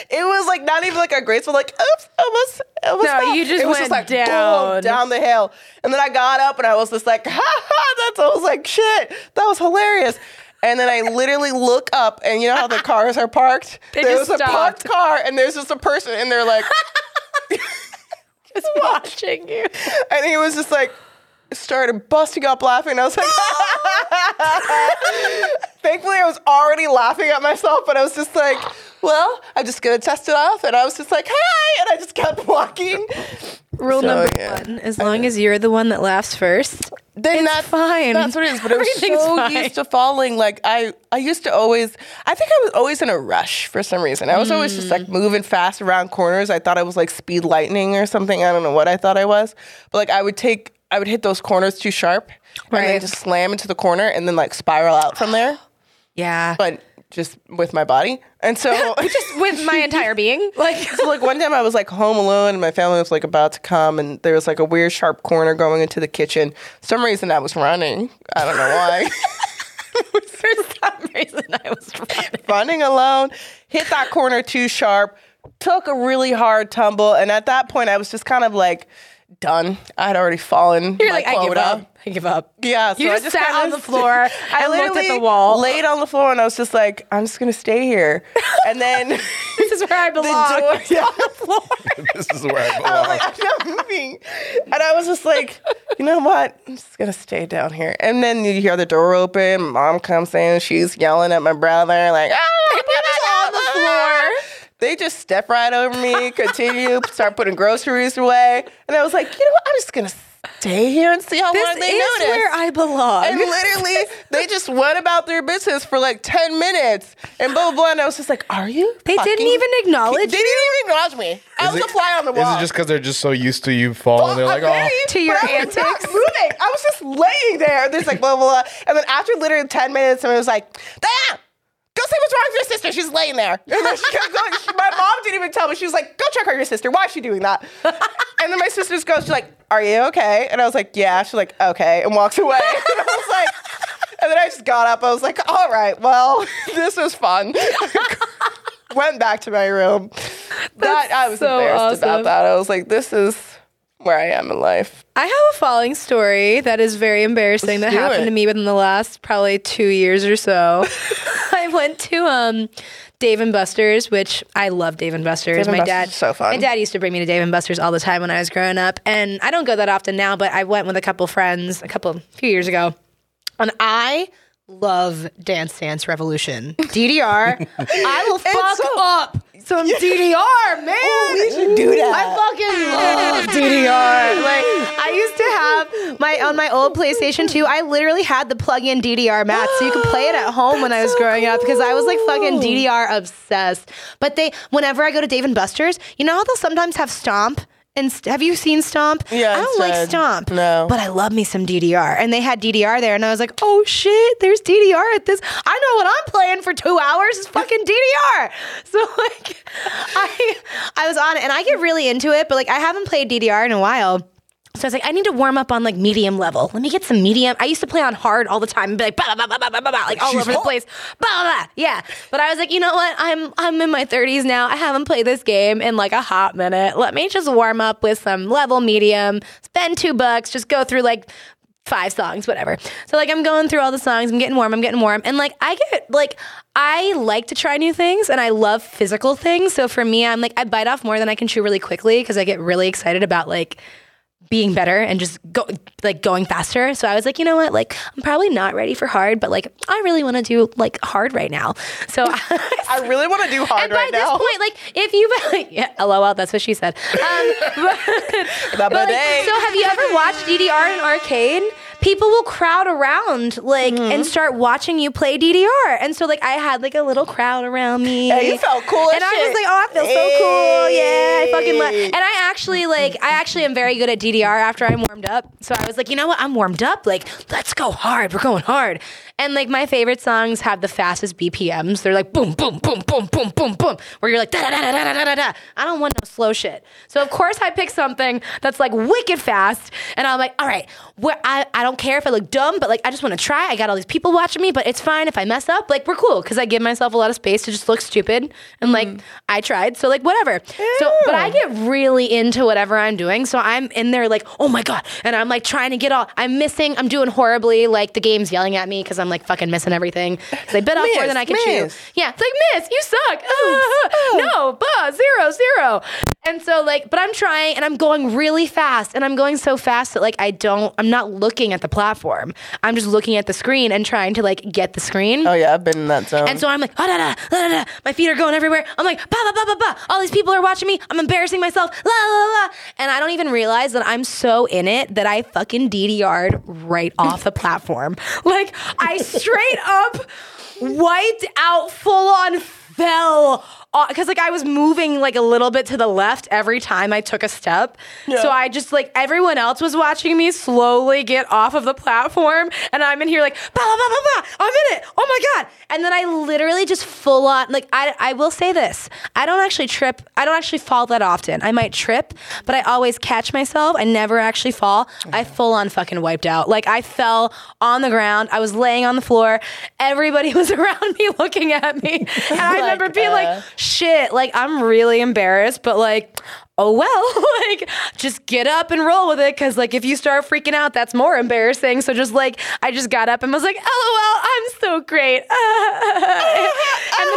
Speaker 2: It was like not even like a graceful, like oops, almost, almost.
Speaker 1: No,
Speaker 2: fell.
Speaker 1: you just
Speaker 2: it was
Speaker 1: went
Speaker 2: like boom,
Speaker 1: down.
Speaker 2: down the hill, and then I got up and I was just like, ha ha. That's I was like, shit, that was hilarious. And then I literally look up, and you know how the cars are parked. (laughs)
Speaker 1: They
Speaker 2: there's
Speaker 1: just
Speaker 2: a parked car, and there's just a person, and they're like, (laughs)
Speaker 1: Just watching you.
Speaker 2: and he was just like started busting up laughing. I was like, (laughs) thankfully, I was already laughing at myself, but I was just like, well, I'm just gonna test it off, and I was just like, hi, and I just kept walking.
Speaker 1: Rule
Speaker 2: So,
Speaker 1: number
Speaker 2: yeah.
Speaker 1: one: as long as you're the one that laughs first,
Speaker 2: then
Speaker 1: It's
Speaker 2: that's
Speaker 1: fine.
Speaker 2: That's what it is. But I was so
Speaker 1: fine.
Speaker 2: used to falling. Like I, I used to always. I think I was always in a rush for some reason. I was always just
Speaker 1: Mm.
Speaker 2: like moving fast around corners. I thought I was like speed lightning or something. I don't know what I thought I was. But like I would take, I would hit those corners too sharp, and then
Speaker 1: Right.
Speaker 2: just slam into the corner, and then like spiral out from there. (gasps)
Speaker 1: Yeah.
Speaker 2: But just with my body, and so (laughs)
Speaker 1: just with my entire (laughs) being. Like
Speaker 2: so like one time I was like home alone and my family was like about to come and there was like a weird sharp corner going into the kitchen. some reason I was running. I don't know why. (laughs)
Speaker 1: for some reason I was running.
Speaker 2: running alone, hit that corner too sharp, took a really hard tumble, and at that point I was just kind of like done. I had already fallen.
Speaker 1: You're
Speaker 2: my
Speaker 1: like, I give
Speaker 2: quota.
Speaker 1: Up. I give up.
Speaker 2: Yeah, so
Speaker 1: You
Speaker 2: I
Speaker 1: just sat
Speaker 2: kinda
Speaker 1: on the floor (laughs)
Speaker 2: I
Speaker 1: and looked at the wall.
Speaker 2: laid on the floor, and I was just like, I'm just gonna stay here. And then (laughs)
Speaker 1: This is where I (laughs)
Speaker 2: the
Speaker 1: belong.
Speaker 2: door, yeah,
Speaker 5: this is where I
Speaker 2: I was
Speaker 5: belong.
Speaker 2: like, I'm not moving. And I was just like, you know what? I'm just gonna stay down here. And then you hear the door open. Mom comes in. She's yelling at my brother, like, ah, put it on the floor. They just step right over me, continue, start putting groceries away. And I was like, you know what? I'm just gonna stay here and see how
Speaker 1: This
Speaker 2: long they
Speaker 1: is
Speaker 2: notice.
Speaker 1: where I belong.
Speaker 2: and literally, they just went about their business for like 10 minutes. And blah, blah, blah. And I was just like, are you?
Speaker 1: They didn't even acknowledge me.
Speaker 2: They didn't even acknowledge me. I was
Speaker 5: it-
Speaker 2: a fly on the wall.
Speaker 5: Is it just because they're just so used to you falling? They're like,
Speaker 2: I'm
Speaker 5: oh,
Speaker 1: To your
Speaker 2: but I was not
Speaker 1: antics.
Speaker 2: moving. I was just laying there. There's like blah blah blah. And then after literally ten minutes, someone was like, "Diana, go see what's wrong with your sister. She's laying there." And then she kept going. She- my mom didn't even tell me. She was like, "Go check on your sister. Why is she doing that?" (laughs) and then my sister just goes, "She's like, are you okay?" And I was like, "Yeah." She's like, "Okay," and walks away. (laughs) and I was like. And then I just got up. I was like, all right, well, (laughs) this was fun. Went back to my room. that I was
Speaker 1: so
Speaker 2: embarrassed
Speaker 1: awesome.
Speaker 2: about that. I was like, this is where I am in life.
Speaker 1: I have a falling story that is very embarrassing
Speaker 2: Let's
Speaker 1: that happened
Speaker 2: it.
Speaker 1: to me within the last probably two years or so. (laughs) I went to um Dave and Buster's, which I love Dave and Buster's.
Speaker 2: Dave and
Speaker 1: my
Speaker 2: Buster's
Speaker 1: dad
Speaker 2: so fun.
Speaker 1: My dad used to bring me to Dave and Buster's all the time when I was growing up, and I don't go that often now. But I went with a couple friends a couple few years ago, and I love Dance Dance Revolution DDR. (laughs) I will fuck
Speaker 2: so-
Speaker 1: up some DDR, man.
Speaker 2: we should do that.
Speaker 1: I fucking love (laughs) DDR. Like I used to have my on my old PlayStation 2. I literally had the plug-in DDR mat, so you could play it at (gasps) home when I was growing up because I was like fucking DDR obsessed. But they, whenever I go to Dave and Buster's, you know how they'll sometimes have Stomp. And st- have you seen Stomp?
Speaker 2: Yeah,
Speaker 1: I don't like. Stomp.
Speaker 2: No.
Speaker 1: but I love me some DDR. And they had DDR there, and I was like, oh shit, there's DDR at this. I know what I'm playing for two hours is fucking (laughs) DDR. So like, (laughs) I I was on it, and I get really into it, but like I haven't played DDR in a while. So I was like, I need to warm up on like medium level. Let me get some medium. I used to play on hard all the time and be like, bah, bah, bah, bah, bah, bah, bah, like all
Speaker 5: She's
Speaker 1: over the
Speaker 5: hot.
Speaker 1: place. Bah, bah, bah. Yeah. But I was like, you know what? I'm I'm in my 30s now. I haven't played this game in like a hot minute. Let me just warm up with some level medium. Spend two bucks. Just go through like five songs, whatever. So like I'm going through all the songs, I'm getting warm, I'm getting warm. And like I get like I like to try new things and I love physical things. So for me, I'm like I bite off more than I can chew really quickly because I get really excited about like being better and just go like going faster. So I was like, you know what? Like I'm probably not ready for hard, but like I really want to do like hard right now. So (laughs)
Speaker 2: I (laughs) really want to do hard
Speaker 1: and
Speaker 2: right
Speaker 1: this
Speaker 2: now.
Speaker 1: point, like if you (laughs) yeah, lol, that's what she said. Um, but, but, like, so have you ever watched DDR in arcade? People will crowd around like
Speaker 2: Mm-hmm.
Speaker 1: and start watching you play DDR, and so like I had like a little crowd around me.
Speaker 2: Yeah, you felt cool as
Speaker 1: and I
Speaker 2: shit.
Speaker 1: was like, oh, I feel so cool. Yeah, I fucking love.
Speaker 2: Hey.
Speaker 1: And I actually like, I actually am very good at DDR after I'm warmed up. So I was like, you know what? I'm warmed up. Like, let's go hard. We're going hard. And like my favorite songs have the fastest BPMs. They're like boom, boom, boom, boom, boom, boom, boom, where you're like da da da da da da da. I don't want no slow shit. So of course I pick something that's like wicked fast, and I'm like, all right, where I I don't care if I look dumb, but like I just want to try. I got all these people watching me, but it's fine if I mess up. Like we're cool because I give myself a lot of space to just look stupid, and like mm. I tried, so like whatever. Ew. So but I get really into whatever I'm doing, so I'm in there like oh my god, and I'm like trying to get all I'm missing. I'm doing horribly. Like the game's yelling at me because I'm like fucking missing everything. They bit off more than I can
Speaker 2: miss.
Speaker 1: chew. Yeah, it's like miss, you suck. Ah, no, bah, zero, zero. And so like, but I'm trying and I'm going really fast and I'm going so fast that like I don't I'm not looking at the platform. I'm just looking at the screen and trying to like get the screen.
Speaker 2: Oh yeah, I've been in that zone.
Speaker 1: And so I'm like, ah, da, da, da, da, da. my feet are going everywhere. I'm like, ba, ba, ba, ba, ba. All these people are watching me. I'm embarrassing myself. La, la, la, la. And I don't even realize that I'm so in it that I fucking DDR'd right off the platform. (laughs) Like, I straight up wiped out, full on fell. Because like I was moving like a little bit to the left every time I took a step, so I just like everyone else was watching me slowly get off of the platform, and I'm in here like ba ba ba ba ba. I'm in it. Oh my god! And then I literally just full on like I I will say this: I don't actually trip. I don't actually fall that often. I might trip, but I always catch myself. I never actually fall. I full on fucking wiped out. Like I fell on the ground. I was laying on the floor. Everybody (laughs) was around me looking at me, (laughs) and I remember being like, uh, "Shit!" Like I'm really embarrassed, but like. Oh well, (laughs) like just get up and roll with it because like if you start freaking out, that's more embarrassing. So just like I just got up and was like, oh "LOL, I'm so great," (laughs) and then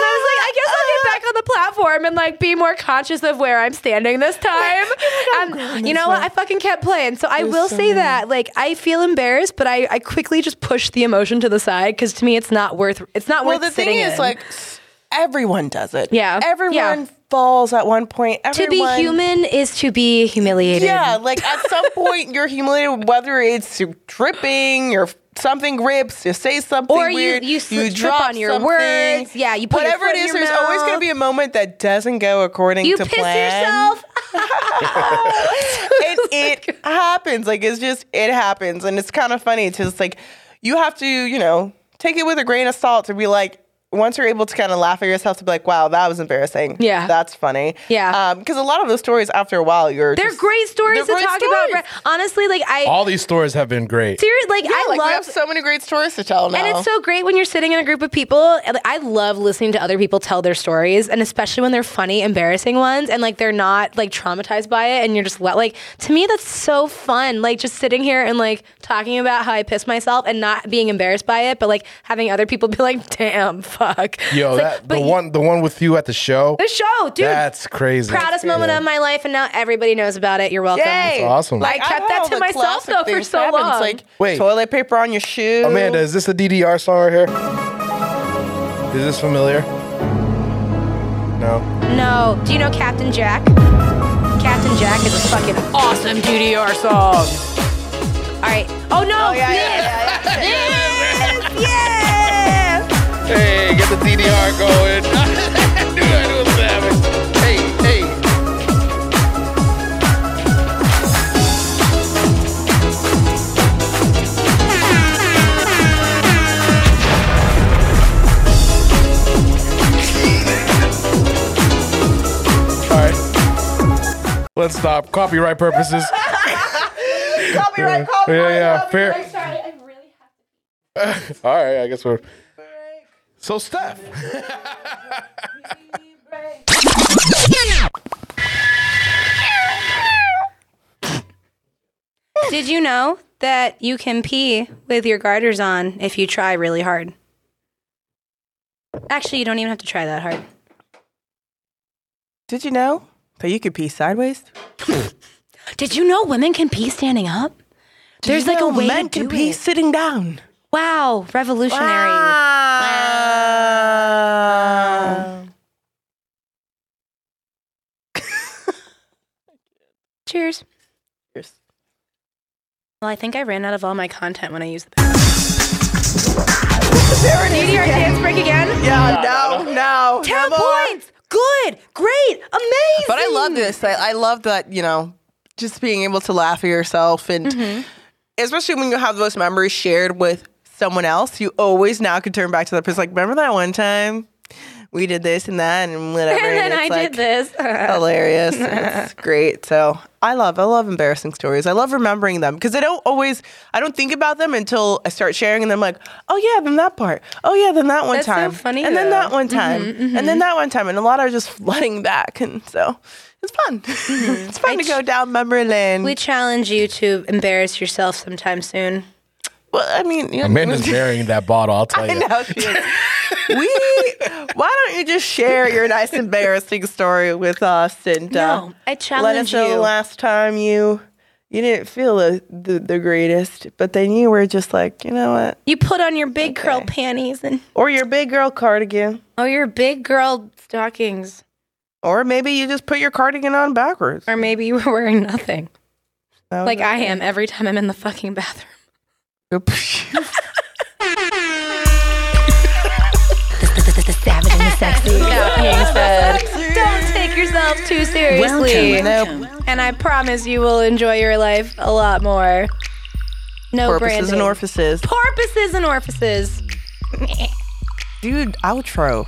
Speaker 1: I was like, "I guess I'll get back on the platform and like be more conscious of where I'm standing this (laughs) oh time." and you know what? I fucking kept playing. So I will say that like I feel embarrassed, but I I quickly just push the emotion to the side because to me it's not worth it's not
Speaker 2: well,
Speaker 1: worth
Speaker 2: the thing
Speaker 1: sitting
Speaker 2: is,
Speaker 1: in.
Speaker 2: like, everyone does it.
Speaker 1: Yeah.
Speaker 2: everyone
Speaker 1: Yeah.
Speaker 2: falls at one point.
Speaker 1: to be human is to be humiliated.
Speaker 2: Yeah, like at some (laughs) point you're humiliated, whether it's you're tripping, you're something rips, you say something
Speaker 1: Or you-
Speaker 2: weird,
Speaker 1: you slip- trip
Speaker 2: drop
Speaker 1: on your
Speaker 2: something.
Speaker 1: words. Yeah, you put
Speaker 2: whatever it is. There's always going to be a moment that doesn't go according
Speaker 1: You
Speaker 2: to
Speaker 1: piss
Speaker 2: plan.
Speaker 1: yourself. (laughs) (laughs)
Speaker 2: and it happens. Like it's just it happens, and it's kind of funny. It's just like you have to, you know, take it with a grain of salt to be like. Once you're able to kind of laugh at yourself to be like, "Wow, that was embarrassing."
Speaker 1: Yeah.
Speaker 2: that's funny.
Speaker 1: Yeah.
Speaker 2: Um, because a lot of those stories, after a while, you're
Speaker 1: They're
Speaker 2: just-
Speaker 1: great stories
Speaker 2: they're
Speaker 1: to
Speaker 2: great
Speaker 1: talk
Speaker 2: stories.
Speaker 1: about. Honestly, like I
Speaker 5: All these stories have been great.
Speaker 1: seriously like
Speaker 2: Yeah,
Speaker 1: I
Speaker 2: like we
Speaker 1: love
Speaker 2: have so many great stories to tell now.
Speaker 1: And it's so great when you're sitting in a group of people. I love listening to other people tell their stories, and especially when they're funny, embarrassing ones, and like they're not like traumatized by it, and you're just like to me that's so fun. Like just sitting here and like talking about how I piss myself and not being embarrassed by it, but like having other people be like, "Damn, fuck."
Speaker 5: Yo,
Speaker 1: It's like,
Speaker 5: that,
Speaker 1: but
Speaker 5: the
Speaker 1: y-
Speaker 5: one the one with you at the show.
Speaker 1: the show, dude.
Speaker 5: That's crazy.
Speaker 1: proudest moment of my life, and now everybody knows about it. You're welcome.
Speaker 2: Yay!
Speaker 5: That's awesome.
Speaker 1: I kept
Speaker 2: I've
Speaker 1: that to myself, though, for so
Speaker 2: happen. It's
Speaker 1: long.
Speaker 2: like
Speaker 5: Wait.
Speaker 2: toilet paper on your shoe.
Speaker 5: Amanda, is this a DDR song right here? Is this familiar? No.
Speaker 1: No. Do you know Captain Jack? Captain Jack is a fucking awesome DDR song. All right. Oh no!
Speaker 2: Oh, yeah,
Speaker 1: this,
Speaker 2: yeah, yeah, yeah.
Speaker 5: Hey, get the DDR going. (laughs) do I do a savage? Hey, hey. All right. Let's stop. Copyright purposes.
Speaker 2: Copyright, (laughs) copyright,
Speaker 5: Yeah, yeah,
Speaker 2: copyright.
Speaker 5: fair.
Speaker 1: Sorry, I really have (laughs)
Speaker 5: All right, I guess we're. So, Steph.
Speaker 1: Did you know that you can pee with your garters on if you try really hard? Actually, you don't even have to try that hard.
Speaker 2: Did you know that you could pee sideways?
Speaker 1: Did you know women can pee standing up?
Speaker 2: Did
Speaker 1: There's
Speaker 2: you
Speaker 1: like a
Speaker 2: know
Speaker 1: way
Speaker 2: men
Speaker 1: to
Speaker 2: can
Speaker 1: do
Speaker 2: pee
Speaker 1: it.
Speaker 2: sitting down.
Speaker 1: Wow, revolutionary.
Speaker 2: Wow. (laughs)
Speaker 1: Cheers.
Speaker 2: Cheers.
Speaker 1: Well, I think I ran out of all my content when I used the bathroom. DDR dance break again?
Speaker 2: Yeah, no, no.
Speaker 1: 10
Speaker 2: no more.
Speaker 1: points! Good, great, amazing.
Speaker 2: But I love this. I, I love that, you know, just being able to laugh at yourself and
Speaker 1: Mm-hmm.
Speaker 2: especially when you have those memories shared with someone else, you always now can turn back to that person like, remember that one time we did this and that and whatever. (laughs)
Speaker 1: And then I
Speaker 2: it's
Speaker 1: did
Speaker 2: like
Speaker 1: this. (laughs)
Speaker 2: Hilarious. it's great. So I love I love embarrassing stories. I love remembering them because I don't always I don't think about them until I start sharing and I'm like, oh yeah, then that part. Oh yeah, then that one
Speaker 1: That's so
Speaker 2: time.
Speaker 1: funny,
Speaker 2: And then
Speaker 1: though. Mm-hmm,
Speaker 2: that one time. And then that one time. And a lot are just (laughs) flooding back. And so it's fun. it's fun to go down memory lane.
Speaker 1: Mm-hmm. we challenge you to embarrass yourself sometime soon.
Speaker 2: Well, I mean, you know,
Speaker 5: Amanda's burying that bottle, I'll (laughs) tell
Speaker 2: I
Speaker 5: you.
Speaker 2: know she is. we why don't you just share your nice embarrassing story with us and uh,
Speaker 1: No, I
Speaker 2: let us
Speaker 1: challenge
Speaker 2: know the last time you you didn't feel the, the the greatest, but then you were just like, you know what?
Speaker 1: You put on your big curl panties and
Speaker 2: Or your big girl cardigan,
Speaker 1: oh, your big girl stockings,
Speaker 2: or maybe you just put your cardigan on backwards.
Speaker 1: or maybe you were wearing nothing, like
Speaker 2: it.
Speaker 1: I am every time I'm in the fucking bathroom.
Speaker 8: The savage and the sexy.
Speaker 1: That being said, don't take yourself too seriously.
Speaker 8: Welcome.
Speaker 1: And I promise you will enjoy your life a lot more. No
Speaker 2: Porpoises
Speaker 1: branding.
Speaker 2: and orifices.
Speaker 1: Porpoises and orifices.
Speaker 2: Dude, outro.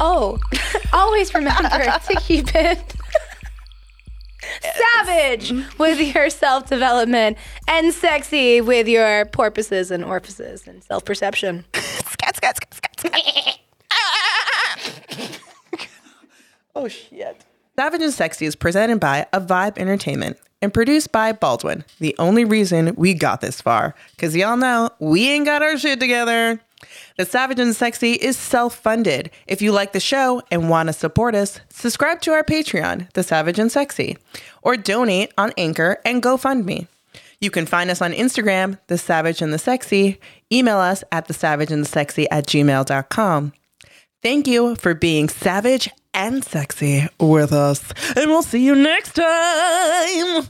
Speaker 1: Oh, (laughs) always remember to keep it savage with your self development and sexy with your porpoises and orifices and self perception.
Speaker 2: Scat, scat, scat, scat, scat. (laughs) oh shit. Savage and Sexy is presented by A Vibe Entertainment and produced by Baldwin. The only reason we got this far, because y'all know we ain't got our shit together. The Savage and Sexy is self funded. If you like the show and want to support us, subscribe to our Patreon, The Savage and Sexy, or donate on Anchor and GoFundMe. You can find us on Instagram, The Savage and the Sexy. Email us at The Savage and the Sexy at gmail.com. Thank you for being savage and sexy with us, and we'll see you next time.